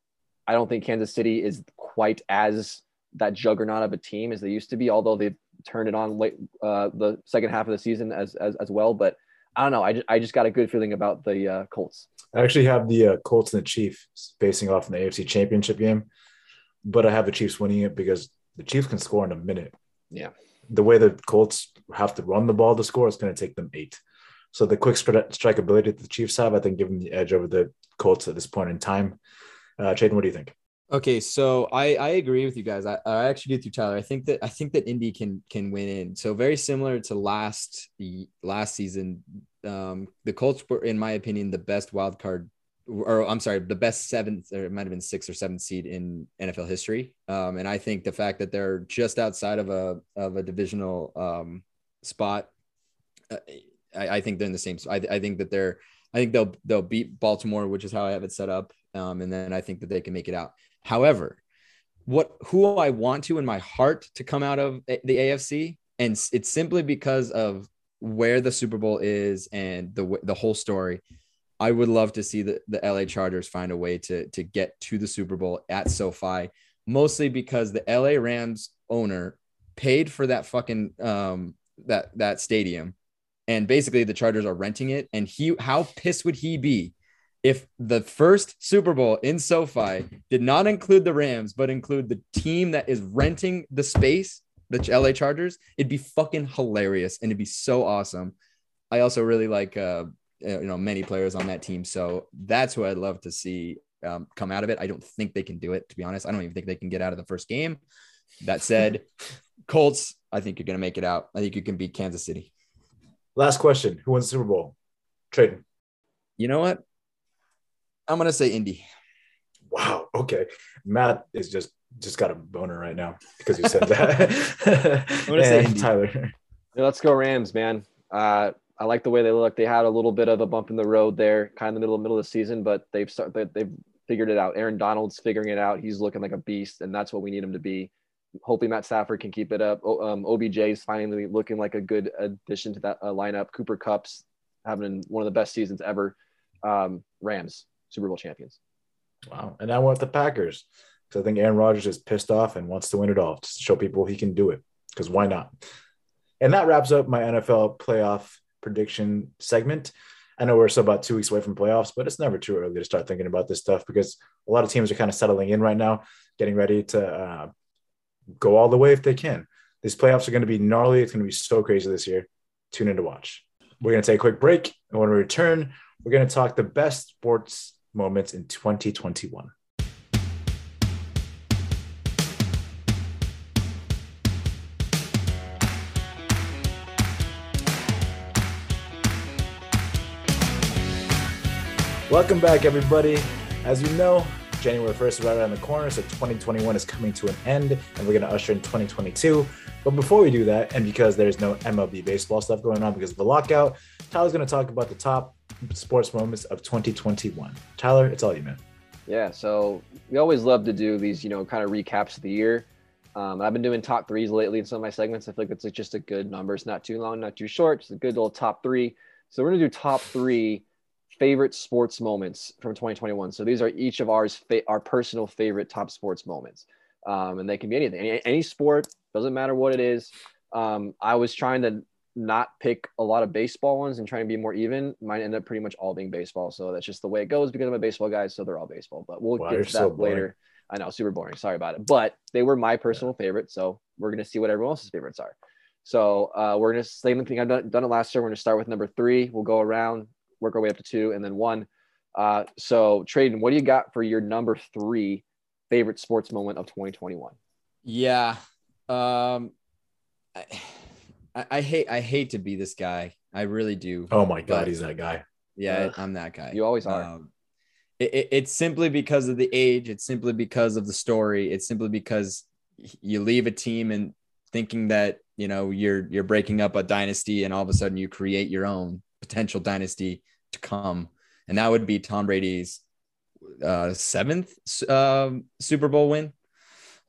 I don't think Kansas City is quite as that juggernaut of a team as they used to be. Although they've turned it on late uh, the second half of the season as as, as well. But I don't know. I just, I just got a good feeling about the uh, Colts. I actually have the uh, Colts and the Chiefs facing off in the AFC Championship game, but I have the Chiefs winning it because the Chiefs can score in a minute. Yeah. The way the Colts have to run the ball to score, it's going to take them eight. So the quick stri- strike ability that the Chiefs have, I think, give them the edge over the Colts at this point in time. Uh, Tradon, what do you think? Okay, so I I agree with you guys. I, I actually get you, Tyler. I think that I think that Indy can can win in. So very similar to last last season, um, the Colts were, in my opinion, the best wild card, or I'm sorry, the best seventh, or it might have been sixth or seventh seed in NFL history. Um, and I think the fact that they're just outside of a of a divisional um, spot, uh, I, I think they're in the same. I, I think that they're. I think they'll they'll beat Baltimore, which is how I have it set up. Um, and then I think that they can make it out. However, what who I want to in my heart to come out of the AFC, and it's simply because of where the Super Bowl is and the the whole story. I would love to see the, the LA Chargers find a way to to get to the Super Bowl at SoFi, mostly because the LA Rams owner paid for that fucking um that that stadium, and basically the Chargers are renting it. And he, how pissed would he be if the first Super Bowl in SoFi did not include the Rams, but include the team that is renting the space, the LA Chargers? It'd be fucking hilarious, and it'd be so awesome. I also really like uh you know many players on that team. So that's who I'd love to see um, come out of it. I don't think they can do it, to be honest. I don't even think they can get out of the first game. That said, *laughs* Colts, I think you're going to make it out. I think you can beat Kansas City. Last question: Who wins the Super Bowl? Tradon. You know what? I'm going to say Indy. Wow. Okay. Matt is just just got a boner right now because you said that. *laughs* I'm gonna say *laughs* Indy. Tyler. Yeah, let's go Rams, man. Uh, I like the way they look. They had a little bit of a bump in the road there, kind of the middle middle of the season, but they've start, they- they've figured it out. Aaron Donald's figuring it out. He's looking like a beast, and that's what we need him to be. Hopefully, Matt Stafford can keep it up. Um, OBJ is finally looking like a good addition to that uh, lineup. Cooper Kupp's having one of the best seasons ever. Um, Rams Super Bowl champions. Wow. And I want the Packers because I think Aaron Rodgers is pissed off and wants to win it all to show people he can do it. Because why not? And that wraps up my NFL playoff prediction segment. I know we're still about two weeks away from playoffs, but it's never too early to start thinking about this stuff because a lot of teams are kind of settling in right now, getting ready to uh, go all the way if they can. These playoffs are going to be gnarly. It's going to be so crazy this year. Tune in to watch. We're going to take a quick break. And when we return, we're going to talk the best sports moments in 2021. Welcome back, everybody. As you know, January 1st is right around the corner, so 2021 is coming to an end, and we're going to usher in 2022. But before we do that, and because there's no MLB baseball stuff going on because of the lockout, Tyler's going to talk about the top sports moments of 2021. Tyler, it's all you, man. Yeah, so we always love to do these, you know, kind of recaps of the year. Um, I've been doing top threes lately in some of my segments. I feel like it's just a good number. It's not too long, not too short. It's a good little top three. So we're gonna do top three favorite sports moments from 2021. So these are each of ours, fa- our personal favorite top sports moments, um, and they can be anything, any, any sport. Doesn't matter what it is. Um, I was trying to not pick a lot of baseball ones and trying to be more even. Mine end up pretty much all being baseball. So that's just the way it goes because I'm a baseball guy. So they're all baseball. But we'll Wow, get to that boring. later. I know, super boring. Sorry about it. But they were my personal favorite. So we're gonna see what everyone else's favorites are. So uh, we're gonna same thing. I've done, done it last year. We're gonna start with number three. We'll go around, work our way up to two, and then one. Uh, so Tradon, what do you got for your number three favorite sports moment of 2021? Yeah. Um I, I, I hate I hate to be this guy. I really do. Oh my God, he's that guy. Yeah, Ugh. I'm that guy. You always are. Um, it, it- it's simply because of the age. It's simply because of the story. It's simply because you leave a team and thinking that you know you're you're breaking up a dynasty, and all of a sudden you create your own potential dynasty to come, and that would be Tom Brady's uh, seventh um, Super Bowl win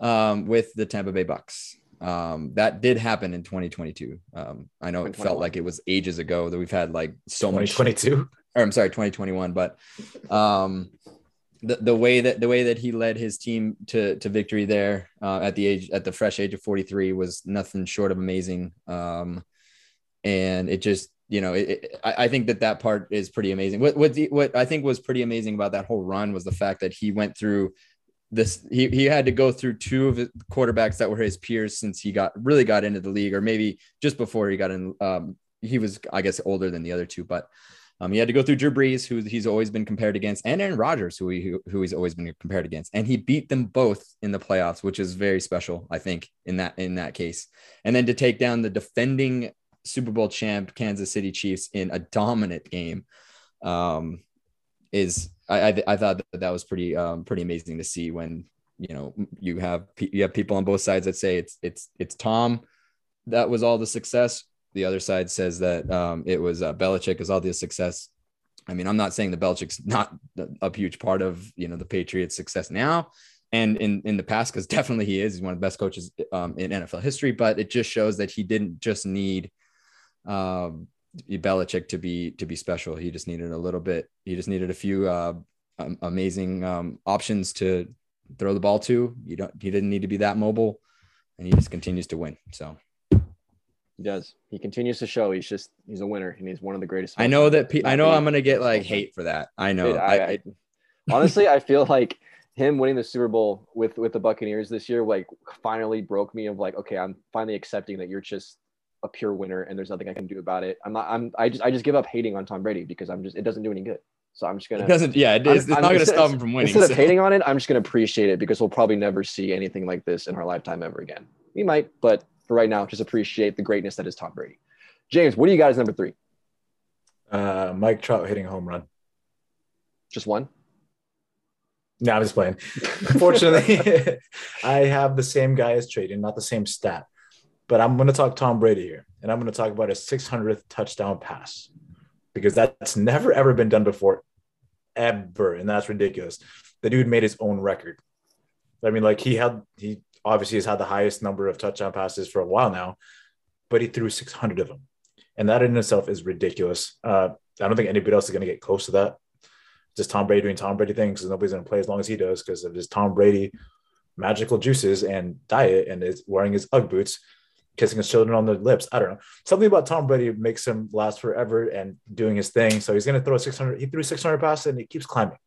um, with the Tampa Bay Bucks. Um, that did happen in 2022. Um, I know it felt like it was ages ago that we've had like so much 2022. or I'm sorry, 2021. But um, the the way that the way that he led his team to to victory there uh, at the age at the fresh age of 43 was nothing short of amazing. Um, and it just you know it, I, I think that that part is pretty amazing. What what the, what I think was pretty amazing about that whole run was the fact that he went through this he, he had to go through two of the quarterbacks that were his peers since he got really got into the league or maybe just before he got in um, he was i guess older than the other two but um, he had to go through Drew Brees, who he's always been compared against, and Aaron Rodgers, who, he, who he's always been compared against, and he beat them both in the playoffs, which is very special, I think, in that in that case. And then to take down the defending Super Bowl champ Kansas City Chiefs in a dominant game, um, is I, I I thought that that was pretty um pretty amazing to see when you know you have you have people on both sides that say it's it's it's Tom that was all the success the other side says that um, it was uh, Belichick is all the success. I mean, I'm not saying the Belichick's not a huge part of you know the Patriots' success now, and in in the past, because definitely he is. He's one of the best coaches um, in NFL history. But it just shows that he didn't just need um, Belichick to be to be special. He just needed a little bit. He just needed a few uh, um, amazing um, options to throw the ball to. You don't. He didn't need to be that mobile, and he just continues to win. So He does. He continues to show he's just he's a winner and he's one of the greatest. I know that. Pe- I know I'm gonna get like hate for that. I know. Dude, I, I- I, honestly, I feel *laughs* like him winning the Super Bowl with with the Buccaneers this year, like finally broke me of like, okay, I'm finally accepting that you're just a pure winner and there's nothing I can do about it. I'm not. I'm. I just. I just give up hating on Tom Brady because I'm just. It doesn't do any good. So I'm just gonna. it doesn't. Yeah, it I'm- is. It's I'm- not gonna instead- stop him from winning. Instead of hating on it, I'm just gonna appreciate it because we'll probably never see anything like this in our lifetime ever again. We might, but for right now, just appreciate the greatness that is Tom Brady. James, what do you got as number three? Uh, Mike Trout hitting a home run. Just one. No, I'm just playing. Unfortunately, *laughs* I have the same guy as Tradon, not the same stat. But I'm going to talk Tom Brady here, and I'm going to talk about his 600th touchdown pass because that's never ever been done before, ever, and that's ridiculous. The dude made his own record. I mean, like he had, he obviously has had the highest number of touchdown passes for a while now, but he threw 600 of them, and that in itself is ridiculous. Uh, I don't think anybody else is going to get close to that just Tom Brady doing Tom Brady things because nobody's going to play as long as he does because of his Tom Brady magical juices and diet and is wearing his Ugg boots, kissing his children on the lips. I don't know. Something about Tom Brady makes him last forever and doing his thing. So he's going to throw 600. He threw 600 passes and he keeps climbing.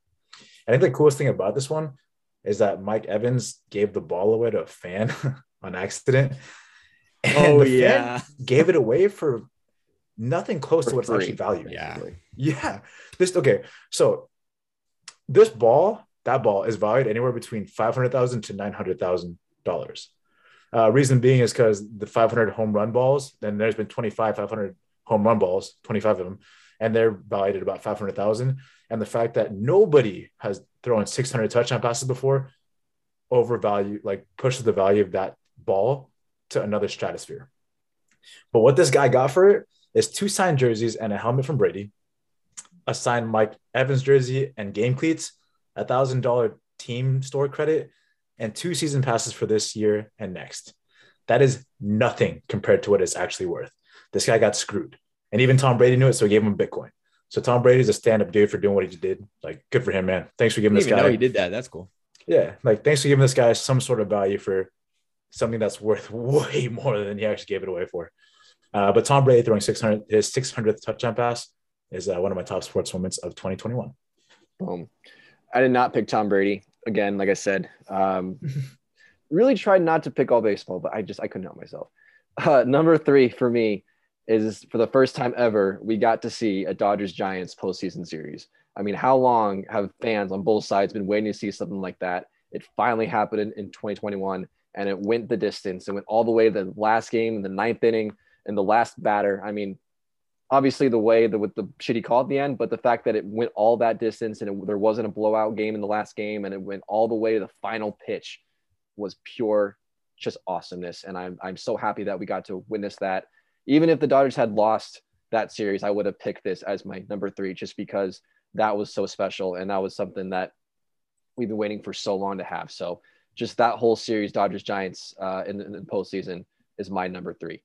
I think the coolest thing about this one is that Mike Evans gave the ball away to a fan *laughs* on accident. And Oh the fan yeah. gave it away for nothing close For to what's free, actually valued. Yeah. basically. Yeah. This okay. So this ball, that ball is valued anywhere between five hundred thousand to nine hundred thousand dollars. Uh, reason being is because the 500 home run balls, then there's been 25 500 home run balls, 25 of them, and they're valued at about 500,000. And the fact that nobody has thrown 600 touchdown passes before overvalue, like pushes the value of that ball to another stratosphere. But what this guy got for it is two signed jerseys and a helmet from Brady, a signed Mike Evans jersey and game cleats, a thousand dollar team store credit, and two season passes for this year and next. That is nothing compared to what it's actually worth. This guy got screwed. And even Tom Brady knew it, so he gave him Bitcoin. So Tom Brady's a stand-up dude for doing what he did. Like, good for him, man. Thanks for I giving didn't this even guy. know he did that. That's cool. Yeah, like thanks for giving this guy some sort of value for something that's worth *laughs* way more than he actually gave it away for. Uh, but Tom Brady throwing 600 his 600th touchdown pass is uh, one of my top sports moments of 2021. Boom. I did not pick Tom Brady. Again, like I said, um, *laughs* really tried not to pick all baseball, but I just I couldn't help myself. Uh, number three for me is for the first time ever, we got to see a Dodgers Giants postseason series. I mean, how long have fans on both sides been waiting to see something like that? It finally happened in, in 2021 and it went the distance. It went all the way to the last game, the ninth inning, and the last batter. I mean, obviously the way that with the shitty call at the end, but the fact that it went all that distance and it, there wasn't a blowout game in the last game and it went all the way to the final pitch was pure just awesomeness. And I'm, I'm so happy that we got to witness that. Even if the Dodgers had lost that series, I would have picked this as my number three just because that was so special. And that was something that we've been waiting for so long to have. So just that whole series, Dodgers Giants uh, in, the, in the postseason is my number three.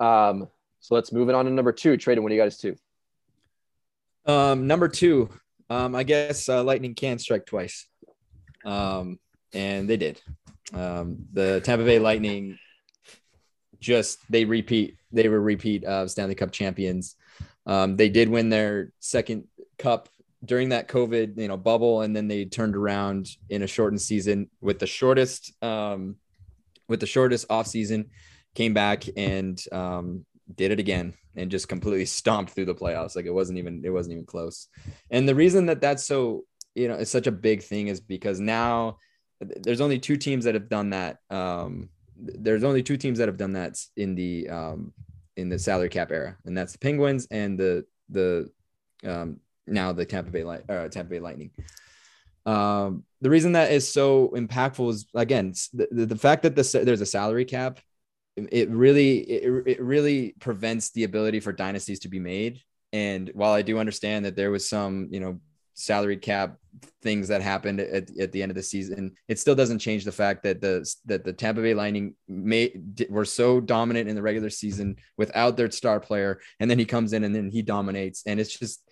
Um, so let's move it on to number two. Tradon, what do you got two? Um, number two, um, I guess uh, lightning can strike twice, um, and they did. Um, the Tampa Bay Lightning just they repeat. They were repeat uh, Stanley Cup champions. Um, they did win their second cup during that COVID you know bubble, and then they turned around in a shortened season with the shortest um, with the shortest off season. Came back and um, did it again and just completely *laughs* stomped through the playoffs. Like it wasn't even it wasn't even close. And the reason that that's so you know it's such a big thing is because now there's only two teams that have done that. Um, there's only two teams that have done that in the um, in the salary cap era, and that's the Penguins and the the um, now the Tampa Bay Light uh, Tampa Bay Lightning. Um, the reason that is so impactful is again the, the, fact that the, there's a salary cap it really it, it really prevents the ability for dynasties to be made. And while i do understand that there was some you know salary cap things that happened at, at the end of the season, it still doesn't change the fact that the that the Tampa Bay Lightning made were so dominant in the regular season without their star player, and then he comes in and then he dominates, and it's just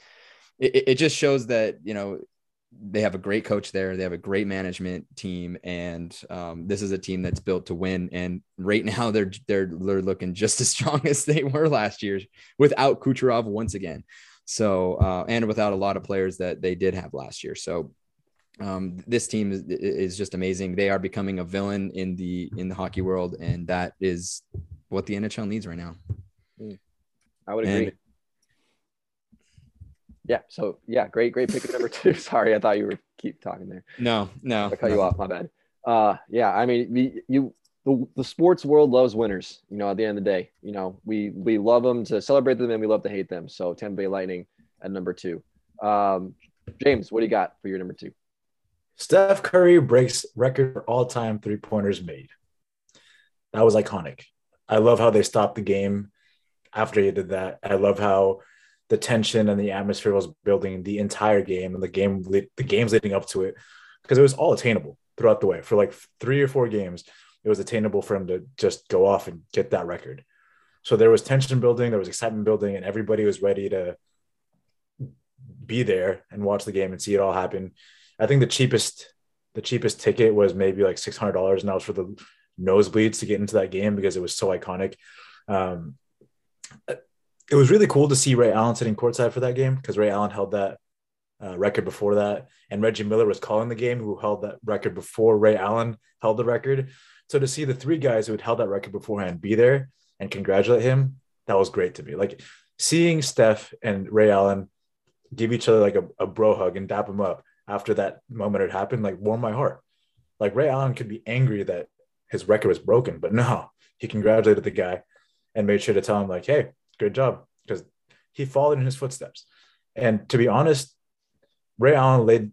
it, it just shows that you know they have a great coach there. They have a great management team, and um, this is a team that's built to win. And right *laughs* now, they're they're they're looking just as strong *laughs* as they were last year without Kucherov once again. So uh, and without a lot of players that they did have last year. So um, this team is, is just amazing. They are becoming a villain in the in the hockey world, and that is what the NHL needs right now. I would agree. And- yeah. So yeah, great, great pick at number two. *laughs* Sorry, I thought you were keep talking there. No, no, I cut you off. My bad. Uh, yeah. I mean, we, you the, the sports world loves winners. You know, at the end of the day, you know, we we love them to celebrate them and we love to hate them. So Tampa Bay Lightning at number two. Um, James, what do you got for your number two? Steph Curry breaks record for all time three pointers made. That was iconic. I love how they stopped the game after he did that. I love how the tension and the atmosphere was building the entire game and the game the games leading up to it because it was all attainable throughout the way. For like three or four games it was attainable for him to just go off and get that record. So there was tension building there was excitement building and everybody was ready to be there and watch the game and see it all happen. I think the cheapest the cheapest ticket was maybe like $600 and that was for the nosebleeds to get into that game because it was so iconic. Um, it was really cool to see Ray Allen sitting courtside for that game because Ray Allen held that uh, record before that, and Reggie Miller was calling the game, who held that record before Ray Allen held the record. So to see the three guys who had held that record beforehand be there and congratulate him, that was great to me. Like seeing Steph and Ray Allen give each other like a, a bro hug and dap him up after that moment had happened, like warmed my heart. Like Ray Allen could be angry that his record was broken, but no, he congratulated the guy and made sure to tell him like, "Hey, good job," because he followed in his footsteps. And to be honest, Ray Allen laid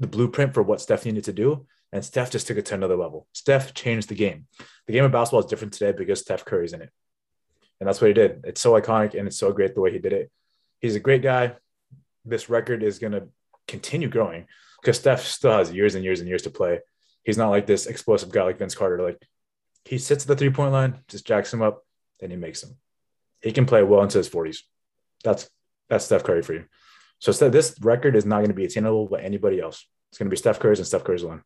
the blueprint for what Steph needed to do, and Steph just took it to another level. Steph changed the game. The game of basketball is different today because Steph Curry's in it, and that's what he did. It's so iconic and it's so great the way he did it. He's a great guy. This record is going to continue growing because Steph still has years and years and years to play. He's not like this explosive guy like Vince Carter. Like he sits at the three point line, just jacks him up, then he makes them. He can play well into his 40s. That's that's Steph Curry for you. So this record is not going to be attainable by anybody else. It's going to be Steph Curry's and Steph Curry's alone.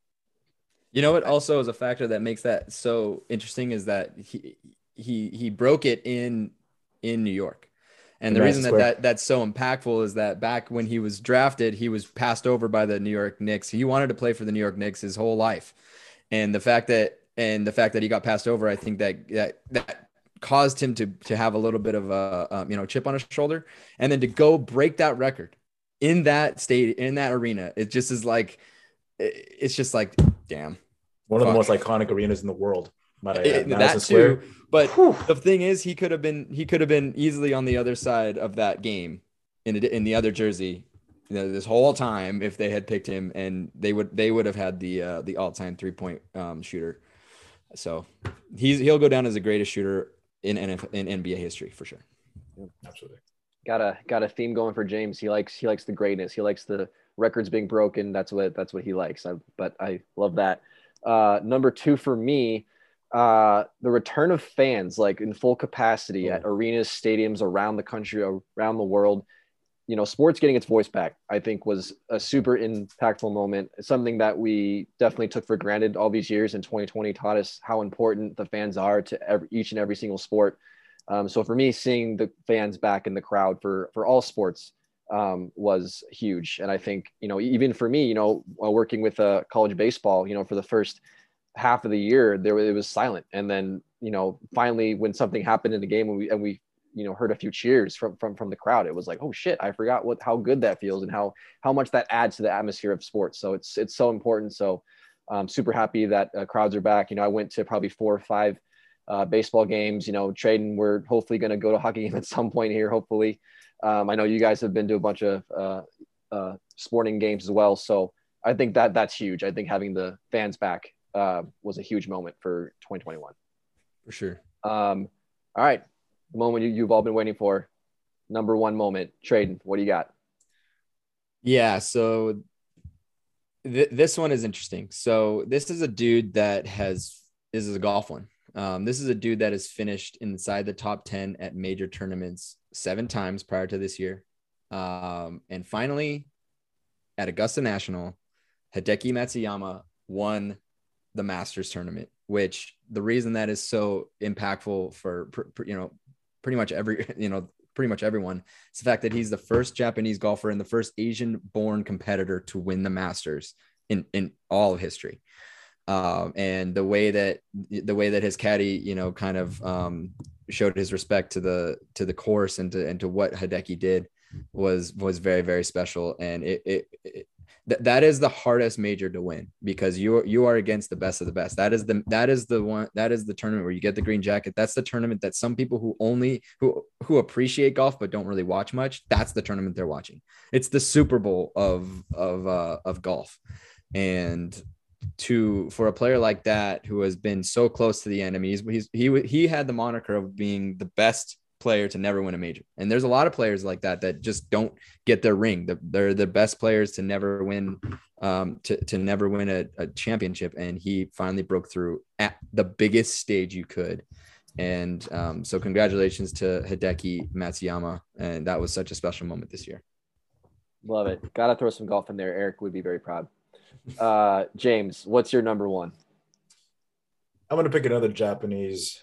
You know what also is a factor that makes that so interesting is that he he he broke it in in New York. And the reason that, that that's so impactful is that back when he was drafted, he was passed over by the New York Knicks. He wanted to play for the New York Knicks his whole life. And the fact that and the fact that he got passed over, I think that that that caused him to to have a little bit of a um, you know chip on his shoulder, and then to go break that record in that state in that arena, it just is like it's just like damn. One of the most iconic arenas in the world. Might I. It- that Square. too, but the thing is, he could have been he could have been easily on the other side of that game in a, in the other jersey. You know, this whole time, if they had picked him, and they would they would have had the uh, the all time three point um, shooter. So he's he'll go down as the greatest shooter in NF, in NBA history for sure. Absolutely. got a got a theme going for James. He likes he likes the greatness. He likes the records being broken. That's what that's what he likes. I, but I love that. Uh, number two for me, uh, the return of fans like in full capacity at arenas, stadiums around the country, around the world. You know, sports getting its voice back, I think, was a super impactful moment. Something that we definitely took for granted all these years. And 2020 taught us how important the fans are to every, each and every single sport. Um, so for me, seeing the fans back in the crowd for for all sports um, was huge. And I think you know even for me, you know, working with uh, college baseball, you know, for the first half of the year, there it was silent, and then you know finally when something happened in the game and we and we you know heard a few cheers from from from the crowd, it was like oh shit, I forgot what how good that feels and how how much that adds to the atmosphere of sports. So it's it's so important. So. I'm super happy that uh, crowds are back. You know, I went to probably four or five uh, baseball games. You know, Tradon. We're hopefully going to go to hockey *laughs* game at some point here. Hopefully, um, I know you guys have been to a bunch of uh, uh, sporting games as well. So I think that that's huge. I think having the fans back uh, was a huge moment for 2021. For sure. Um, all right, the moment you, you've all been waiting for. Number one moment, Tradon. What do you got? Yeah. So th- this one is interesting. So this is a dude that has this is a golf one. Um, this is a dude that has finished inside the top 10 at major tournaments seven times prior to this year. Um, and finally, at Augusta National, Hideki Matsuyama won the Masters tournament, which the reason that is so impactful for, you know, pretty much every, *laughs* you know, pretty much everyone. It's the fact that he's the first Japanese golfer and the first Asian born competitor to win the Masters in, in all of history. Um, and the way that the way that his caddy, you know, kind of um, showed his respect to the to the course and to and to what Hideki did was was very very special. And it, it, it th- that is the hardest major to win because you are, you are against the best of the best. That is the that is the one that is the tournament where you get the green jacket. That's the tournament that some people who only who who appreciate golf but don't really watch much. That's the tournament they're watching. It's the Super Bowl of of uh, of golf, and to for a player like that who has been so close to the end. I mean, he's, he's he he had the moniker of being the best player to never win a major. And there's a lot of players like that that just don't get their ring. They're the best players to never win, um, to, to never win a, a championship. And he finally broke through at the biggest stage you could. And um, so congratulations to Hideki Matsuyama. And that was such a special moment this year. Love it. Gotta throw some golf in there. Eric would be very proud. Uh, James, what's your number one? I'm gonna pick another Japanese.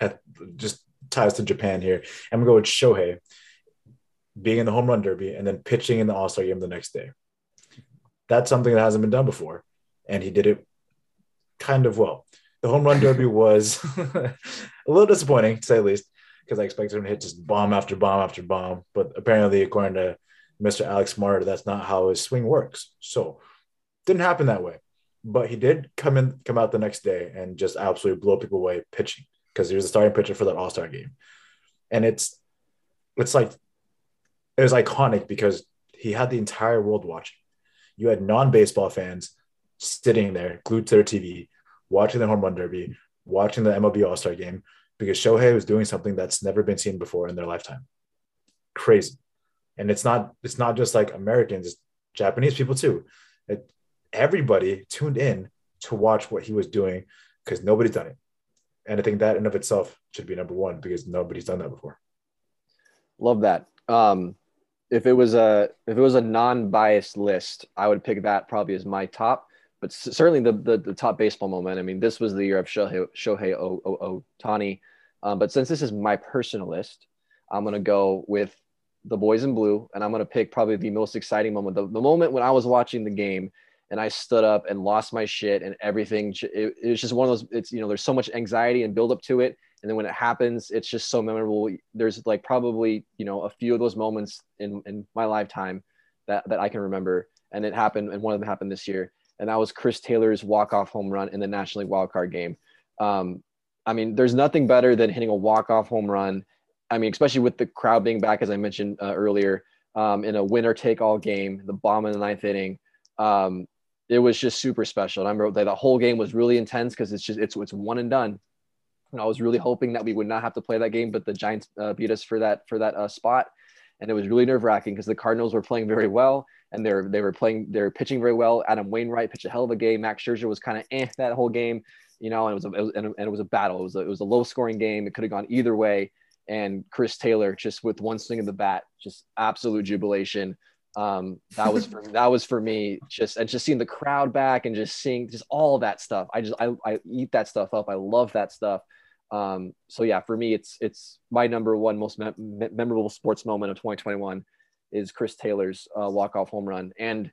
At just ties to Japan here. I'm gonna go with Shohei being in the home run derby and then pitching in the All Star game the next day. That's something that hasn't been done before, and he did it kind of well. The home run derby *laughs* was a little disappointing to say the least because I expected him to hit just bomb after bomb after bomb, but apparently, according to Mr. Alex Marter, that's not how his swing works. So, didn't happen that way. But he did come in, come out the next day and just absolutely blow people away pitching because he was the starting pitcher for that All Star game, and it's it's like it was iconic because he had the entire world watching. You had non baseball fans sitting there glued to their TV, watching the home run derby, watching the MLB All Star game because Shohei was doing something that's never been seen before in their lifetime. Crazy, and it's not it's not just like Americans, Japanese people too. It, everybody tuned in to watch what he was doing because nobody's done it. And I think that in of itself should be number one because nobody's done that before. Love that. Um, if it was a if it was a non-biased list, I would pick that probably as my top. But certainly the, the the top baseball moment. I mean, this was the year of Shohei Shohei Ohtani. Um, but since this is my personal list, I'm gonna go with the boys in blue, and I'm gonna pick probably the most exciting moment. The, the moment when I was watching the game and I stood up and lost my shit and everything. It, it was just one of those. It's you know, there's so much anxiety and build up to it, and then when it happens, it's just so memorable. There's like probably you know a few of those moments in in my lifetime that that I can remember, and it happened, and one of them happened this year, and that was Chris Taylor's walk off home run in the National League wild card game. Um, I mean, there's nothing better than hitting a walk off home run. I mean, especially with the crowd being back, as I mentioned uh, earlier, um, in a winner take all game, the bomb in the ninth inning. Um, it was just super special. And I remember that the whole game was really intense because it's just it's it's one and done. And I was really hoping that we would not have to play that game, but the Giants uh, beat us for that for that uh, spot, and it was really nerve wracking because the Cardinals were playing very well and they're they were playing they're pitching very well. Adam Wainwright pitched a hell of a game. Max Scherzer was kind of eh that whole game, you know, and it was, a, it was and it was a battle. It was a, it was a low scoring game. It could have gone either way. And Chris Taylor just with one swing of the bat, just absolute jubilation um that was for *laughs* that was for me just and just seeing the crowd back and just seeing just all that stuff. I just i, I eat that stuff up. I love that stuff. Um so yeah for me it's it's my number one most me- me- memorable sports moment of 2021 is chris taylor's uh, walk-off home run. And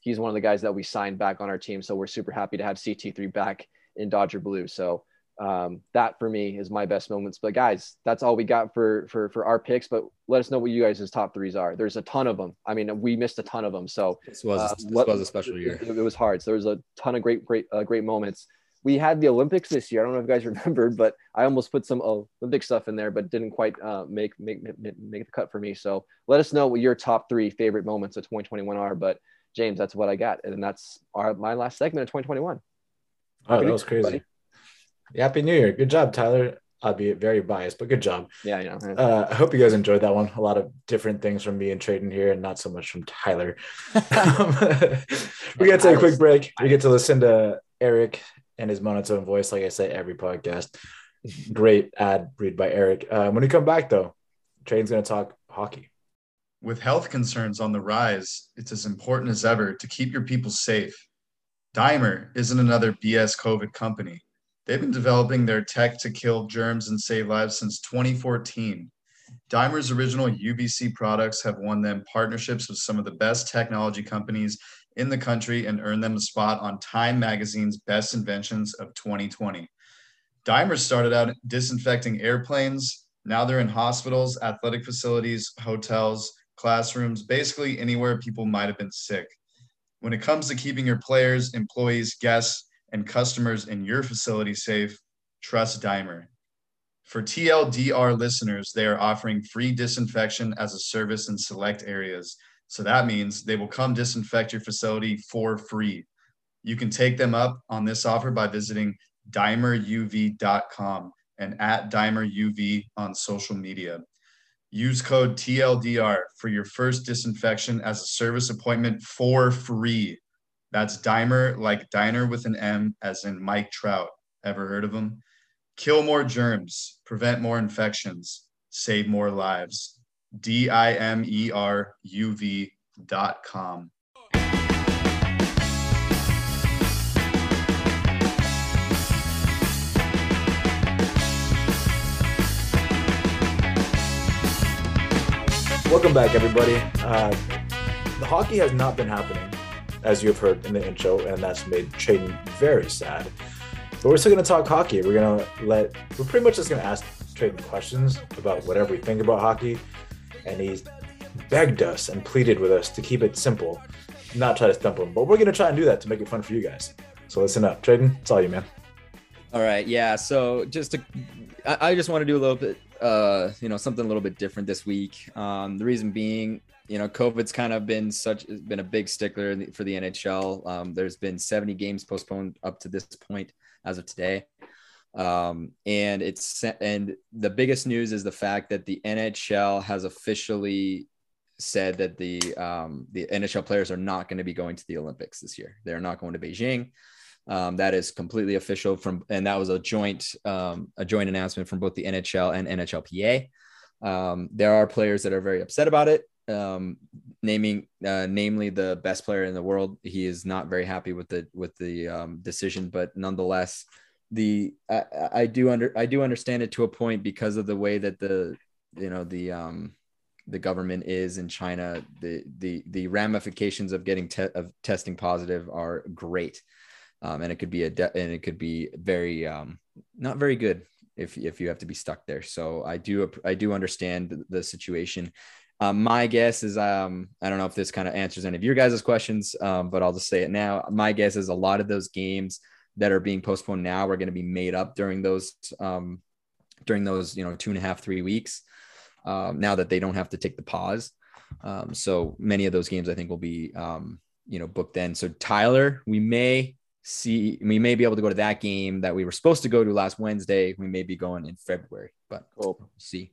he's one of the guys that we signed back on our team. So we're super happy to have ct3 back in dodger blue. So um, that for me is my best moments. But guys, that's all we got for for for our picks. But let us know what you guys' top threes are. There's a ton of them. I mean, we missed a ton of them. So This was uh, this what- was a special year. It, it was hard. So there was a ton of great great uh, great moments. We had the Olympics this year. I don't know if you guys *laughs* remembered, but I almost put some Olympic stuff in there, but didn't quite uh, make, make make make the cut for me. So let us know what your top three favorite moments of 2021 are. But James, that's what I got, and that's our my last segment of 2021. Oh, Happy that was crazy. buddy. Happy New Year. Good job, Tyler. I'll be very biased, but good job. Yeah, you know. Uh, I hope you guys enjoyed that one. A lot of different things from me and Tradon here, and not so much from Tyler. *laughs* Um, *laughs* we get to take a quick break. We get to listen to Eric and his monotone voice, like I say every podcast. Great ad read by Eric. Uh, when we come back, though, Train's going to talk hockey. With health concerns on the rise, it's as important as ever to keep your people safe. Dimer isn't another BS COVID company. They've been developing their tech to kill germs and save lives since 2014. Dimer's original UVC products have won them partnerships with some of the best technology companies in the country and earned them a spot on Time Magazine's Best Inventions of 2020. Dimer started out disinfecting airplanes. Now they're in hospitals, athletic facilities, hotels, classrooms, basically anywhere people might have been sick. When it comes to keeping your players, employees, guests, and customers in your facility safe, trust Dimer. For TLDR listeners, they are offering free disinfection as a service in select areas. So that means they will come disinfect your facility for free. You can take them up on this offer by visiting dimeruv.com and at dimeruv on social media. Use code TLDR for your first disinfection as a service appointment for free. That's Dimer, like diner with an M, as in Mike Trout. Ever heard of him? Kill more germs, prevent more infections, save more lives. D I M E R U V dot com. Welcome back, everybody. Uh, the hockey has not been happening, as you've heard in the intro, and that's made Tradon very sad. But we're still going to talk hockey. We're going to let, we're pretty much just going to ask Tradon questions about whatever we think about hockey. And he's begged us and pleaded with us to keep it simple, not try to stump him. But we're going to try and do that to make it fun for you guys. So listen up. Tradon, it's all you, man. All right, yeah. So just to, I, I just want to do a little bit, uh, you know, something a little bit different this week. Um, the reason being, you know, COVID's kind of been such been a big stickler for the NHL. Um, there's been 70 games postponed up to this point as of today, um, and it's and the biggest news is the fact that the NHL has officially said that the um, the NHL players are not going to be going to the Olympics this year. They're not going to Beijing. Um, that is completely official from, and that was a joint um, a joint announcement from both the NHL and NHLPA. Um, there are players that are very upset about it. Um, naming, uh, namely the best player in the world, he is not very happy with the with the um, decision, but nonetheless, the I, I do under I do understand it to a point because of the way that the you know the um the government is in China. The the the ramifications of getting te- of testing positive are great um, and it could be a de- and it could be very um, not very good if if you have to be stuck there. So I do I do understand the, the situation. Um, my guess is um, I don't know if this kind of answers any of your guys' questions, um, but I'll just say it now. My guess is a lot of those games that are being postponed now are going to be made up during those um, during those you know two and a half three weeks. Um, now that they don't have to take the pause, um, so many of those games I think will be you know booked then. So Tyler, we may see we may be able to go to that game that we were supposed to go to last Wednesday. We may be going in February, but cool. we'll see.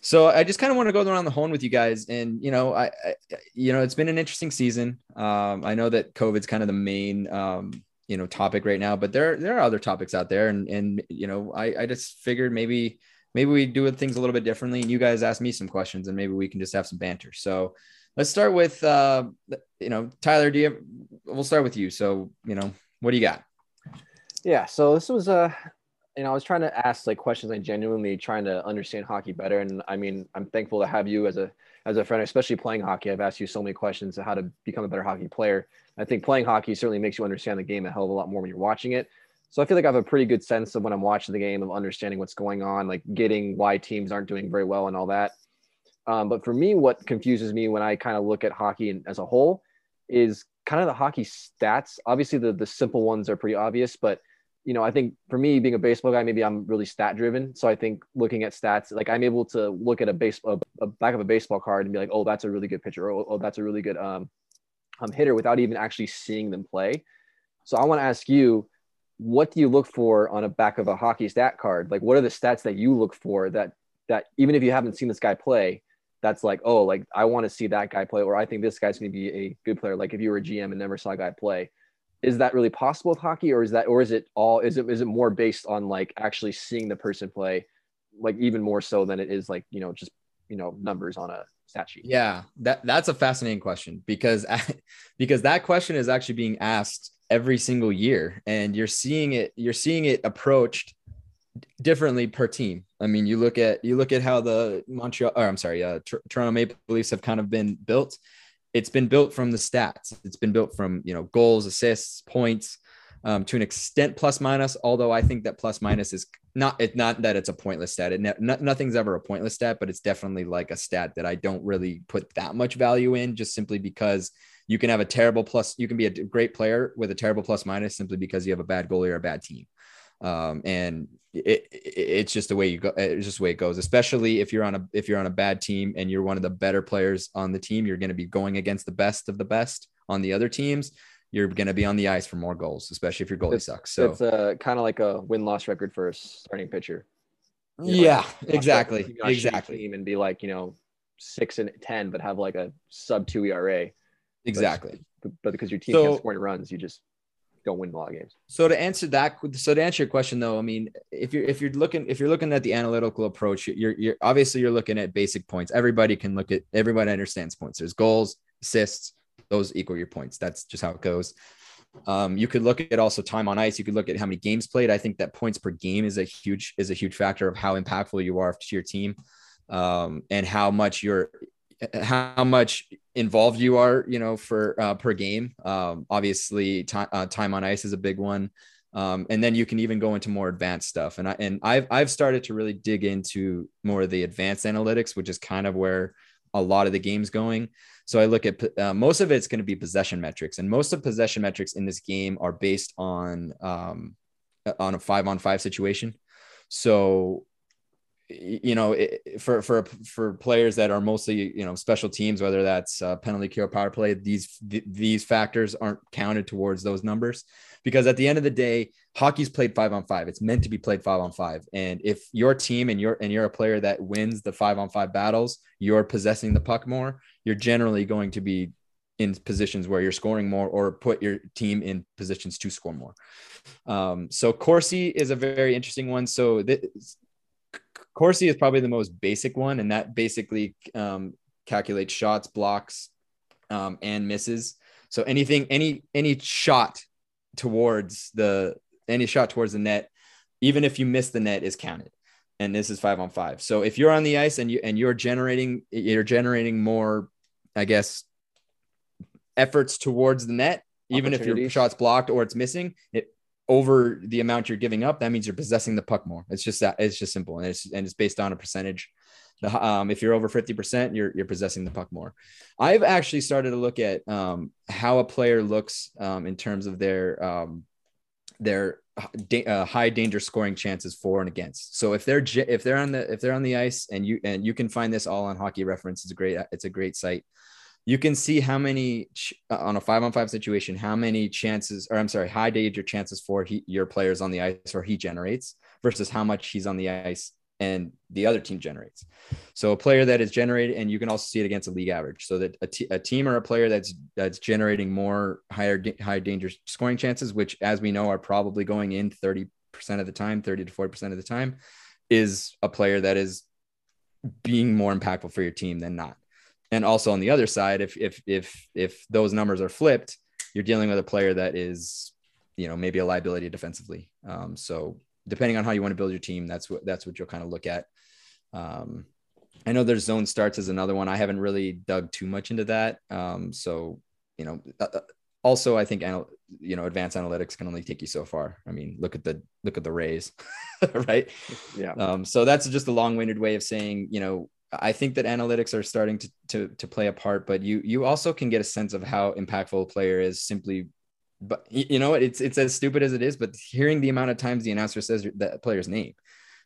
So I just kind of want to go around the horn with you guys, and you know, I, I you know, it's been an interesting season. Um, I know that COVID's kind of the main um, you know topic right now, but there there are other topics out there, and and you know, I I just figured maybe maybe we do things a little bit differently, and you guys ask me some questions, and maybe we can just have some banter. So let's start with uh, you know Tyler. Do you? Have, we'll start with you. So you know, what do you got? Yeah. So this was a. You know, I was trying to ask like questions. I genuinely trying to understand hockey better, and I mean, I'm thankful to have you as a as a friend, especially playing hockey. I've asked you so many questions on how to become a better hockey player. I think playing hockey certainly makes you understand the game a hell of a lot more when you're watching it. So I feel like I have a pretty good sense of when I'm watching the game of understanding what's going on, like getting why teams aren't doing very well and all that. Um, but for me, what confuses me when I kind of look at hockey as a whole is kind of the hockey stats. Obviously, the the simple ones are pretty obvious, but you know, I think for me, being a baseball guy, maybe I'm really stat driven. So I think looking at stats, like I'm able to look at a base a, back of a baseball card and be like, oh, that's a really good pitcher, or oh, that's a really good um, um hitter, without even actually seeing them play. So I want to ask you, what do you look for on a back of a hockey stat card? Like, what are the stats that you look for that that even if you haven't seen this guy play, that's like, oh, like I want to see that guy play, or I think this guy's going to be a good player. Like if you were a GM and never saw a guy play, is that really possible with hockey, or is that, or is it all, is it, is it more based on like actually seeing the person play, like even more so than it is like you know just you know numbers on a stat sheet? Yeah, that that's a fascinating question because *laughs* because that question is actually being asked every single year, and you're seeing it you're seeing it approached differently per team. I mean, you look at you look at how the Montreal, or I'm sorry, uh, Tr- Toronto Maple Leafs have kind of been built. It's been built from the stats. It's been built from you know goals, assists, points, um, to an extent plus minus. Although I think that plus minus is not it not that it's a pointless stat. It ne- nothing's ever a pointless stat, but it's definitely like a stat that I don't really put that much value in, just simply because you can have a terrible plus. You can be a great player with a terrible plus minus simply because you have a bad goalie or a bad team um, and it, it, it's just the way you go. It's just the way it goes. Especially if you're on a if you're on a bad team and you're one of the better players on the team, you're going to be going against the best of the best on the other teams. You're going to be on the ice for more goals, especially if your goalie it's, sucks. So it's uh, kind of like a win loss record for a starting pitcher. You know, yeah, like exactly, exactly. Team and be like you know six and ten, but have like a sub two ERA. Exactly. But, but because your team so, can't score runs, you just don't win a lot of games. So to answer that, so to answer your question though, I mean, if you're if you're looking if you're looking at the analytical approach, you're you're obviously you're looking at basic points. Everybody can look at everybody understands points. There's goals, assists, those equal your points. That's just how it goes. Um, you could look at also time on ice. You could look at how many games played. I think that points per game is a huge is a huge factor of how impactful you are to your team, um, and how much you're how much involved you are, you know, for uh, per game. Um, obviously, time uh, time on ice is a big one, um, and then you can even go into more advanced stuff. And I and I've I've started to really dig into more of the advanced analytics, which is kind of where a lot of the game's going. So I look at uh, most of it's going to be possession metrics, and most of possession metrics in this game are based on um, on a five on five situation. So you know, for for for players that are mostly you know special teams, whether that's uh, penalty kill, power play, these th- these factors aren't counted towards those numbers because at the end of the day, hockey's played five on five. It's meant to be played five on five, and if your team and you're and you're a player that wins the five on five battles, you're possessing the puck more. You're generally going to be in positions where you're scoring more or put your team in positions to score more. Um, so Corsi is a very interesting one. So this, Corsi is probably the most basic one, and that basically um, calculates shots, blocks, um, and misses. So anything, any any shot towards the any shot towards the net, even if you miss the net, is counted. And this is five on five. So if you're on the ice and you and you're generating you're generating more, I guess, efforts towards the net, even if your shot's blocked or it's missing, it over the amount you're giving up, that means you're possessing the puck more. It's just that it's just simple, and it's and it's based on a percentage. The, um, if you're over 50%, you're you're possessing the puck more. I've actually started to look at um, how a player looks um, in terms of their um, their da- uh, high danger scoring chances for and against. So if they're if they're on the if they're on the ice and you and you can find this all on Hockey Reference, it's a great it's a great site you can see how many uh, on a five on five situation, how many chances, or I'm sorry, high danger chances for he, your players on the ice or he generates versus how much he's on the ice and the other team generates. So a player that is generated, and you can also see it against a league average. So that a, t- a team or a player that's that's generating more higher high danger scoring chances, which as we know are probably going in 30% of the time, 30 to 40% of the time, is a player that is being more impactful for your team than not and also on the other side if if if if those numbers are flipped you're dealing with a player that is you know maybe a liability defensively. Um, so depending on how you want to build your team that's what that's what you'll kind of look at. Um, i know there's zone starts as another one. I haven't really dug too much into that. Um, so you know uh, uh also i think you know advanced analytics can only take you so far. I mean look at the look at the rays *laughs* right? Yeah. Um, so that's just a long-winded way of saying you know I think that analytics are starting to, to, to play a part, but you you also can get a sense of how impactful a player is simply. But you know It's it's as stupid as it is, but hearing the amount of times the announcer says that player's name,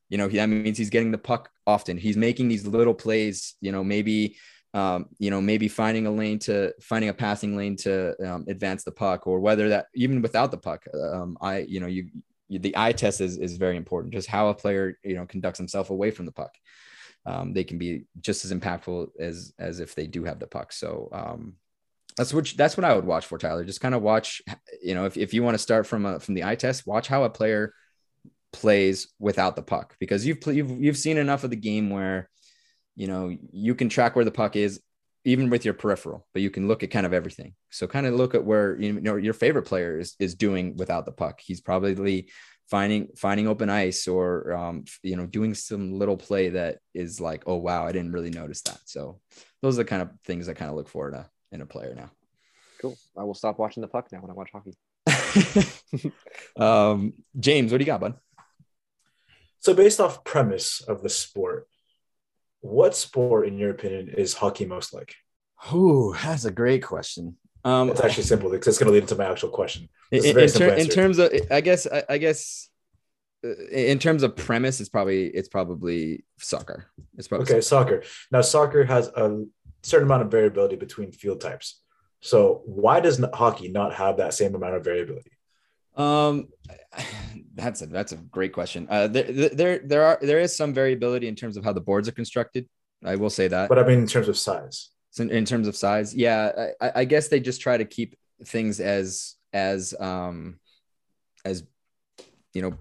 you know, that means he's getting the puck often. He's making these little plays. You know, maybe um, you know, maybe finding a lane to finding a passing lane to um, advance the puck, or whether that even without the puck, um, I, you know, you, you, the eye test is is very important. Just how a player, you know, conducts himself away from the puck. Um, they can be just as impactful as as if they do have the puck. So um, that's what that's what I would watch for Tyler. Just kind of watch, you know, if, if you want to start from a, from the eye test, watch how a player plays without the puck because you've you've you've seen enough of the game where you know you can track where the puck is even with your peripheral, but you can look at kind of everything. So kind of look at where you know your favorite player is is doing without the puck. He's probably finding finding open ice or um, you know doing some little play that is like oh wow I didn't really notice that. So those are the kind of things I kind of look for in a in a player now. Cool. I will stop watching the puck now when I watch hockey. *laughs* um, James, what do you got, bud? So based off premise of the sport, what sport, in your opinion, is hockey most like? Oh, that's a great question. Um, it's actually simple because it's going to lead into my actual question. In, in, ter- in, terms of, I guess, I, I, guess, uh, in terms of premise, it's probably it's probably soccer. It's probably okay. Soccer. soccer. Now, soccer has a certain amount of variability between field types. So, why does hockey not have that same amount of variability? Um, *sighs* that's a that's a great question. Uh, there there there are there is some variability in terms of how the boards are constructed. I will say that. But I mean, in terms of size. In, in terms of size, yeah, I, I guess they just try to keep things as as um as you know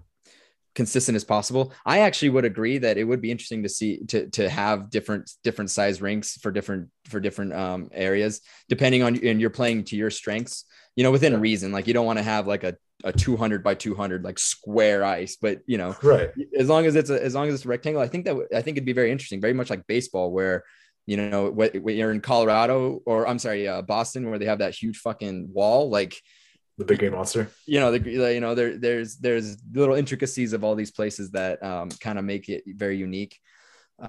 consistent as possible. I actually would agree that it would be interesting to see to to have different different size rinks for different for different um, areas depending on and you're playing to your strengths. You know, within reason. Like you don't want to have like a a 200 by 200 like square ice but you know right as long as it's a, as long as it's a rectangle i think that i think it'd be very interesting very much like baseball where you know when you're in colorado or i'm sorry uh, boston where they have that huge fucking wall like the big green monster you know the you know there there's there's little intricacies of all these places that um, kind of make it very unique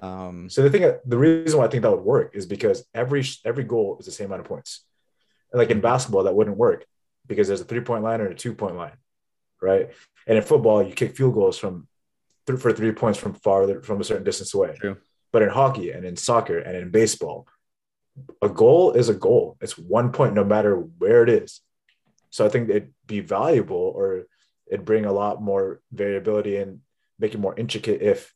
um, so the thing the reason why i think that would work is because every every goal is the same amount of points like in basketball that wouldn't work because there's a three point line and a two point line, right? And in football, you kick field goals from for three points from farther from a certain distance away. True. But in hockey and in soccer and in baseball, a goal is a goal. It's one point no matter where it is. So I think it'd be valuable or it'd bring a lot more variability and make it more intricate if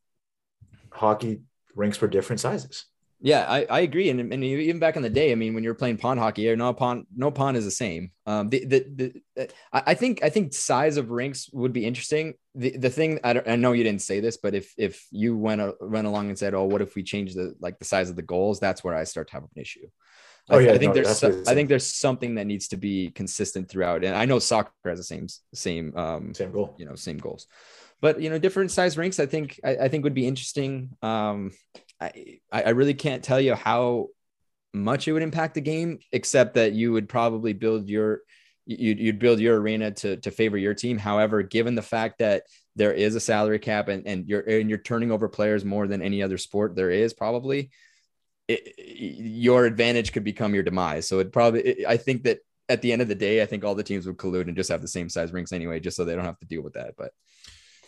hockey rinks were different sizes. Yeah, I, I agree. And, and even back in the day, I mean, when you're playing pond hockey, or no pond, no pond is the same. Um, the, the, the, I think, I think size of rinks would be interesting. The, the thing, I, don't, I know you didn't say this, but if, if you went, uh, went along and said, oh, what if we change the, like the size of the goals? That's where I start to have an issue. Oh I, yeah, I think no, there's, so, I think there's something that needs to be consistent throughout. And I know soccer has the same, same, um, same goal, you know, same goals but you know different size rinks i think i, I think would be interesting um I, I really can't tell you how much it would impact the game, except that you would probably build your you'd, you'd build your arena to, to favor your team. However, given the fact that there is a salary cap and, and you're and you're turning over players more than any other sport there is probably it, your advantage could become your demise. So it probably it, I think that at the end of the day, I think all the teams would collude and just have the same size rinks anyway, just so they don't have to deal with that. But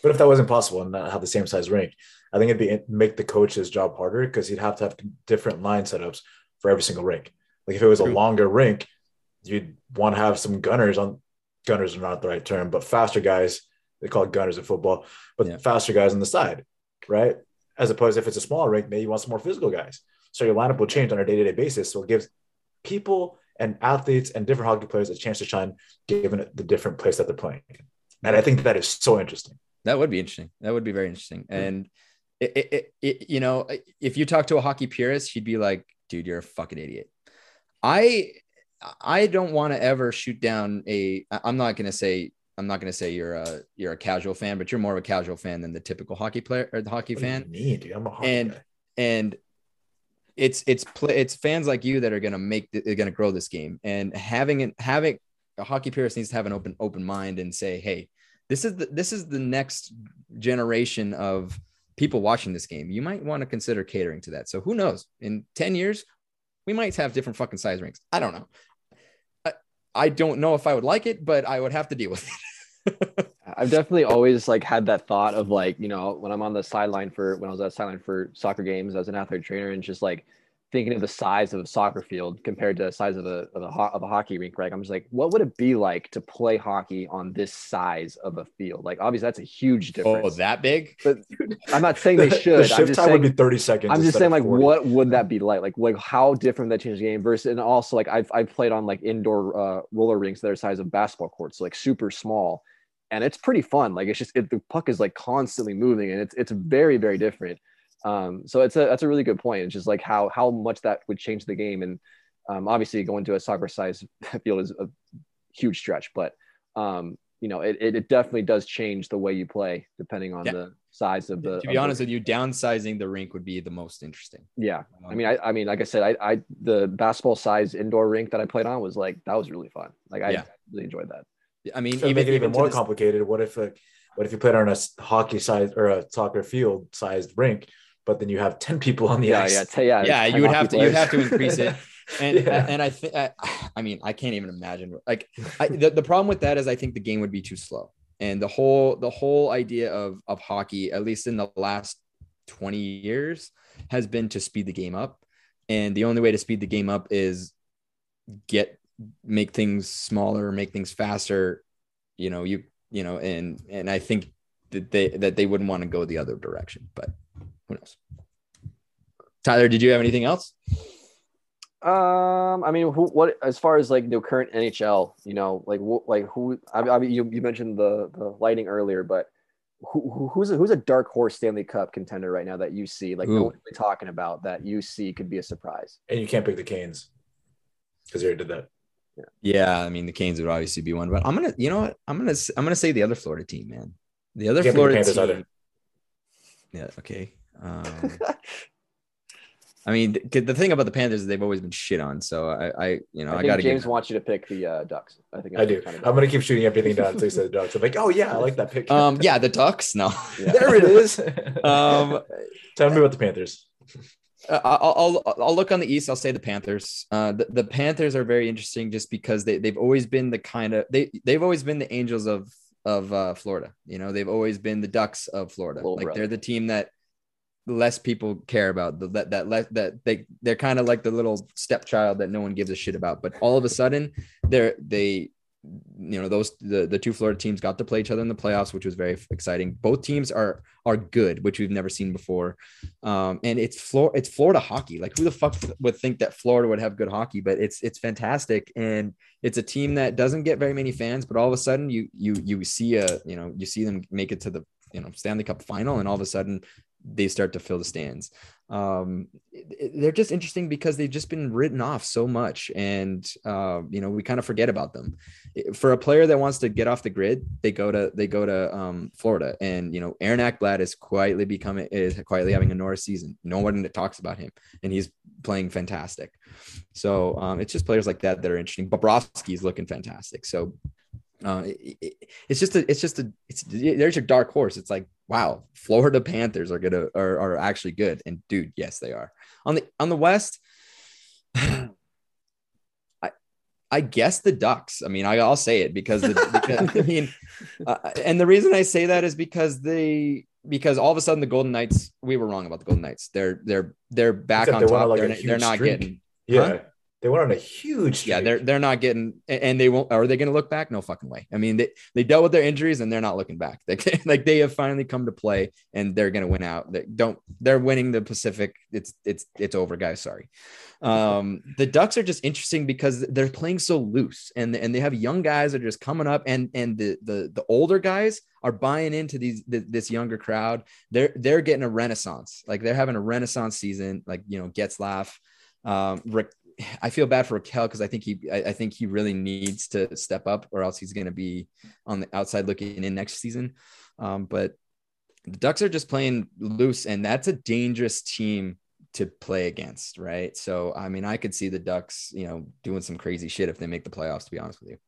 but if that wasn't possible and not have the same size rink, I think it'd be make the coach's job harder because he'd have to have different line setups for every single rink. Like if it was True. a longer rink, you'd want to have some gunners on. Gunners are not the right term, but faster guys. They call it gunners in football, but yeah. faster guys on the side, right? As opposed if it's a smaller rink, maybe you want some more physical guys. So your lineup will change on a day to day basis. So it gives people and athletes and different hockey players a chance to shine, given the different place that they're playing. And I think that is so interesting. That would be interesting. That would be very interesting. Hmm. And it, it, it, you know, if you talk to a hockey purist, he'd be like, "Dude, you're a fucking idiot." I I don't want to ever shoot down a. I'm not gonna say I'm not gonna say you're a you're a casual fan, but you're more of a casual fan than the typical hockey player or the hockey what fan. Me, dude, I'm a hockey and guy. and it's it's play it's fans like you that are gonna make they're gonna grow this game and having it having a hockey purist needs to have an open open mind and say, hey, this is the this is the next generation of people watching this game. You might want to consider catering to that. So who knows? In 10 years, we might have different fucking size rings. I don't know. I, I don't know if I would like it, but I would have to deal with it. *laughs* I've definitely always like had that thought of like, you know, when I'm on the sideline for when I was at sideline for soccer games as an athletic trainer and just like thinking of the size of a soccer field compared to the size of a of a, ho- of a hockey rink, right? I'm just like, what would it be like to play hockey on this size of a field? Like, obviously, that's a huge difference. Oh, that big? but *laughs* I'm not saying they should. The I'm shift just time saying, would be 30 seconds. I'm just saying, like, 40. what would that be like? Like, like how different that change the game versus, and also like I've I've played on like indoor uh, roller rinks that are size of basketball courts, so like super small, and it's pretty fun. Like, it's just it, the puck is like constantly moving, and it's it's very very different. Um, so it's a that's a really good point. It's just like how how much that would change the game, and um, obviously going to a soccer size *laughs* field is a huge stretch, but um, you know, it, it, it definitely does change the way you play depending on Yeah. the size of the. to of be the- honest with you, downsizing the rink would be the most interesting. yeah, I Um, mean, I, I mean, like I said, I, I, the basketball size indoor rink that I played on was like that was really fun. Like I Yeah. really enjoyed that. I mean, to even, make it even to more this- complicated, what if like, what if you played on a hockey size or a soccer field sized rink, but then you have 10 people on the Yeah, ice? yeah, t- yeah. yeah, you would have to you have to increase it. And *laughs* Yeah. and I think I, I mean I can't even imagine like I, the, the problem with that is I think the game would be too slow. And the whole the whole idea of of hockey, at least in the last 20 years, has been to speed the game up. And the only way to speed the game up is get make things smaller, make things faster. You know, you you know, and and I think that they that they wouldn't want to go the other direction, but who knows? Tyler, did you have anything else? Um, I mean, who, what, as far as like the current NHL, you know, like, wh- like who, I, I mean, you, you mentioned the, the Lightning earlier, but who, who- who's a, who's a dark horse Stanley Cup contender right now that you see, like, no one's really talking about that you see could be a surprise? And you can't pick the Canes because you already did that. Yeah, yeah, I mean the Canes would obviously be one, but I'm gonna, you know what? I'm gonna, I'm gonna say the other Florida team, man. The other You the Florida team. either. Yeah. Okay. Um, *laughs* I mean, the thing about the Panthers is they've always been shit on. So I, I you know, I I, got to James give. wants you to pick the uh, Ducks. I think I do. Kind I'm going to keep shooting everything down until you say the Ducks. I'm like, oh, yeah, I like that pick. Um, yeah, the Ducks. No. Yeah. *laughs* there it is. *laughs* Um, Tell me about the Panthers. Uh, I'll, I'll I'll look on the East. I'll say the Panthers. Uh, the, the Panthers are very interesting just because they they've always been the kind of they they've always been the Angels of of uh, Florida. You know, they've always been the Ducks of Florida. Little like brother. they're the team that less people care about. The, that that le- that they they're kind of like the little stepchild that no one gives a shit about. But all of a sudden, they're they you know those the the two Florida teams got to play each other in the playoffs, which was very exciting. Both teams are are good, which we've never seen before. Um, and it's Flor it's Florida hockey. Like who the fuck would think that Florida would have good hockey? But it's it's fantastic, and it's a team that doesn't get very many fans. But all of a sudden, you you you see a you know you see them make it to the you know Stanley Cup final, and all of a sudden they start to fill the stands. Um, they're just interesting because they've just been written off so much, and uh, you know we kind of forget about them. For a player that wants to get off the grid, they go to they go to um, Florida, and you know Aaron Ekblad is quietly becoming is quietly having a Norris season. No one talks about him, and he's playing fantastic. So um, it's just players like that that are interesting. Bobrovsky is looking fantastic. So uh, it- it- it's just a, it's just a, it's there's your dark horse. It's like, wow, Florida Panthers are gonna are, are actually good, and dude, yes, they are. On the on the West, *sighs* I I guess the Ducks. I mean, I, I'll say it because, the, because I *laughs* mean, uh, and the reason I say that is because they because all of a sudden the Golden Knights, we were wrong about the Golden Knights. They're they're they're back Except on top. like, they're, not- they're not streak. getting Yeah. Huh? They went on a huge yeah, they're they're not getting, and they won't. Are they going to look back? No fucking way. I mean, they, they dealt with their injuries, and they're not looking back. They, *laughs* like they have finally come to play, and they're going to win out. They don't. They're winning the Pacific. It's it's it's over, guys. Sorry. Um, the Ducks are just interesting because they're playing so loose, and and they have young guys that are just coming up, and and the the the older guys are buying into these th- this younger crowd. They're they're getting a renaissance. Like they're having a renaissance season. Like you know, Getzlaf, um, Rick. I feel bad for Rakell because I think he I, I think he really needs to step up or else he's going to be on the outside looking in next season. Um, but the Ducks are just playing loose, and that's a dangerous team to play against, right? So I mean, I could see the Ducks, you know, doing some crazy shit if they make the playoffs. To be honest with you,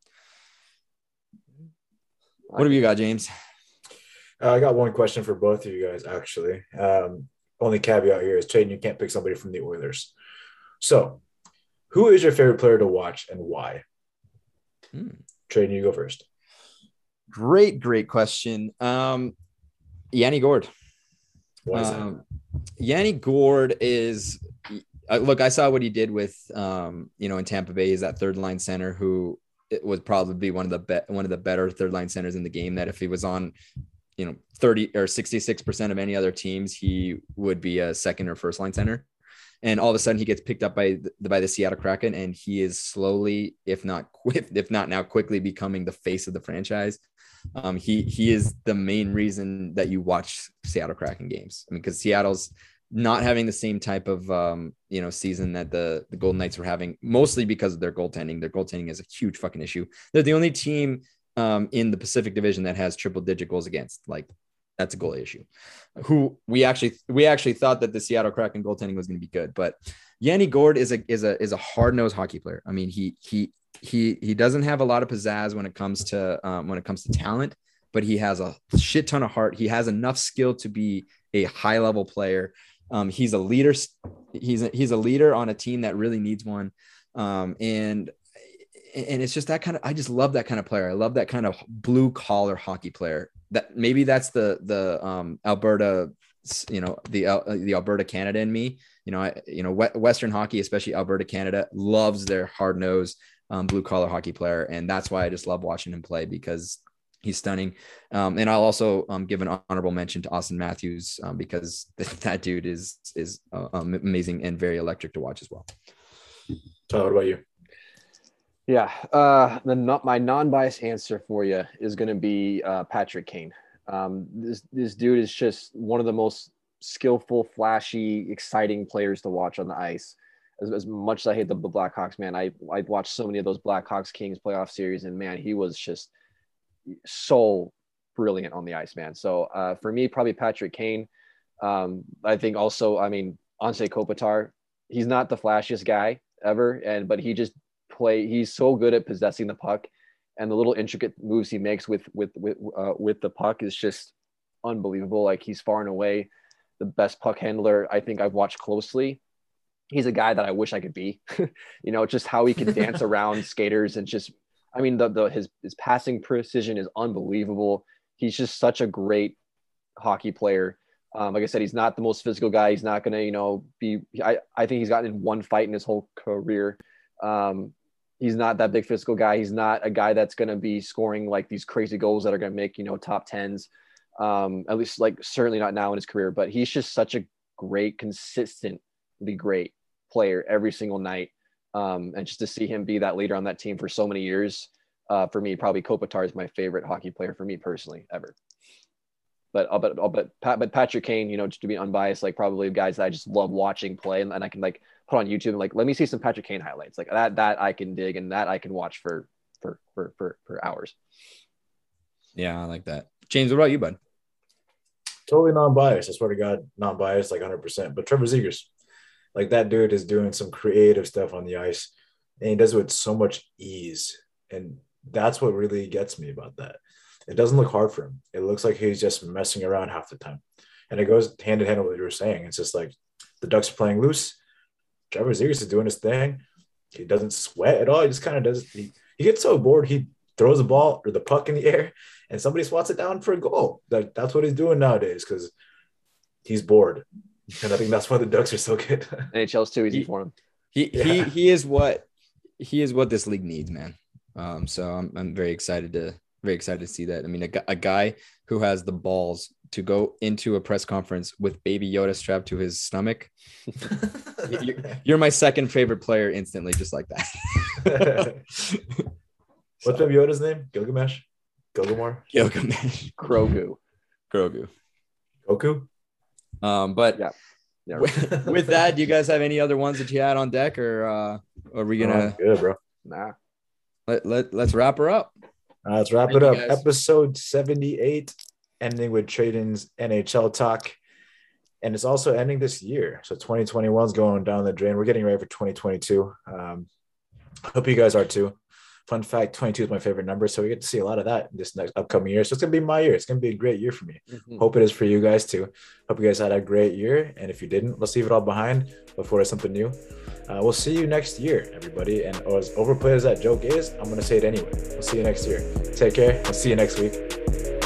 what have you got, James? Uh, I got one question for both of you guys, actually. Um, only caveat here is Tradon, you can't pick somebody from the Oilers. So, who is your favorite player to watch and why? Hmm. Tradon, you go first. Great, great question. Um, Yanni Gourde. Why is that? Um, Yanni Gourde is uh, look, I saw what he did with, um, you know, in Tampa Bay. He's that third line center who it would probably be one of the be- one of the better third line centers in the game. That if he was on, you know, thirty or sixty six percent of any other teams, he would be a second or first line center. And all of a sudden, he gets picked up by the, by the Seattle Kraken, and he is slowly, if not if, *laughs* if not now, quickly becoming the face of the franchise. Um, he he is the main reason that you watch Seattle Kraken games. I mean, because Seattle's not having the same type of um, you know season that the the Golden Knights were having, mostly because of their goaltending. Their goaltending is a huge fucking issue. They're the only team um, in the Pacific Division that has triple digit goals against. Like that's a goal issue. Who we actually we actually thought that the Seattle Kraken goaltending was going to be good, but Yanni Gourde is a is a is a hard nosed hockey player. I mean, he he he he doesn't have a lot of pizzazz when it comes to um, when it comes to talent, but he has a shit ton of heart. He has enough skill to be a high level player. Um, he's a leader. He's a, he's a leader on a team that really needs one. Um, and and it's just that kind of I just love that kind of player. I love that kind of blue collar hockey player. That maybe that's the the um, Alberta, you know, the uh, the Alberta Canada in me. You know, I, you know, Western hockey, especially Alberta Canada, loves their hard nosed um, blue collar hockey player, and that's why I just love watching him play because he's stunning. Um, and I'll also um, give an honorable mention to Auston Matthews um, because *laughs* that dude is is uh, amazing and very electric to watch as well. So, what about you? Yeah, uh, the not my non-biased answer for you is going to be uh, Patrick Kane. Um, this this dude is just one of the most skillful, flashy, exciting players to watch on the ice. As, as much as I hate the Blackhawks, man, I I watched so many of those Blackhawks Kings playoff series, and man, he was just so brilliant on the ice, man. So uh, for me, probably Patrick Kane. Um, I think also, I mean, Anze Kopitar, he's not the flashiest guy ever, and but he just play. He's so good at possessing the puck, and the little intricate moves he makes with with with uh, with the puck is just unbelievable. Like he's far and away the best puck handler I think I've watched closely. He's a guy that I wish I could be. *laughs* you know, just how he can dance *laughs* around skaters and just I mean, the, the his his passing precision is unbelievable. He's just such a great hockey player. Um, like I said, he's not the most physical guy. He's not going to, you know, be. I, I think he's gotten in one fight in his whole career. Um, he's not that big physical guy. He's not a guy that's going to be scoring like these crazy goals that are going to make, you know, top tens. Um, at least like certainly not now in his career, but he's just such a great, consistently great player every single night. Um, and just to see him be that leader on that team for so many years, uh, for me, probably Kopitar is my favorite hockey player for me personally ever. But I'll bet, I'll bet, but Patrick Kane, you know, just to be unbiased, like probably guys that I just love watching play, and, and I can like put on YouTube and like let me see some Patrick Kane highlights, like that that I can dig and that I can watch for for for for, for hours. Yeah, I like that. James, what about you, bud? Totally non-biased. I swear to God, non-biased, like 100. percent But Trevor Zegras, like that dude is doing some creative stuff on the ice, and he does it with so much ease. And that's what really gets me about that. It doesn't look hard for him. It looks like he's just messing around half the time. And it goes hand in hand with what you were saying. It's just like the Ducks are playing loose. Trevor Zegras is doing his thing. He doesn't sweat at all. He just kind of does. He, he gets so bored, he throws the ball or the puck in the air, and somebody swats it down for a goal. That, that's what he's doing nowadays because he's bored. And I think that's why the Ducks are so good. *laughs* NHL's too easy he, for him. He yeah. he he is what he is what this league needs, man. Um, so I'm I'm very excited to very excited to see that. I mean, a, a guy who has the balls to go into a press conference with Baby Yoda strapped to his stomach. *laughs* you're, you're, my second favorite player instantly, just like that. *laughs* What's Baby Yoda's name? Gilgamesh? Gilgamore? Gilgamesh. *laughs* Grogu. Grogu. Goku? Um, but yeah. yeah with, with, that, do you guys have any other ones that you had on deck, or uh, are we gonna? Oh, good, bro. Nah. Let, let let's wrap her up. Uh, let's wrap Thank it up. Episode seventy-eight, ending with Tradon's NHL talk, and it's also ending this year. So 2021 is going down the drain. We're getting ready for 2022. Um, hope you guys are too. Fun fact 22 is my favorite number. So we get to see a lot of that this next upcoming year. So it's going to be my year. It's going to be a great year for me. Mm-hmm. Hope it is for you guys too. Hope you guys had a great year. And if you didn't, let's leave it all behind. Look forward to something new. Uh, we'll see you next year, everybody. And as overplayed as that joke is, I'm going to say it anyway. We'll see you next year. Take care. I'll see you next week.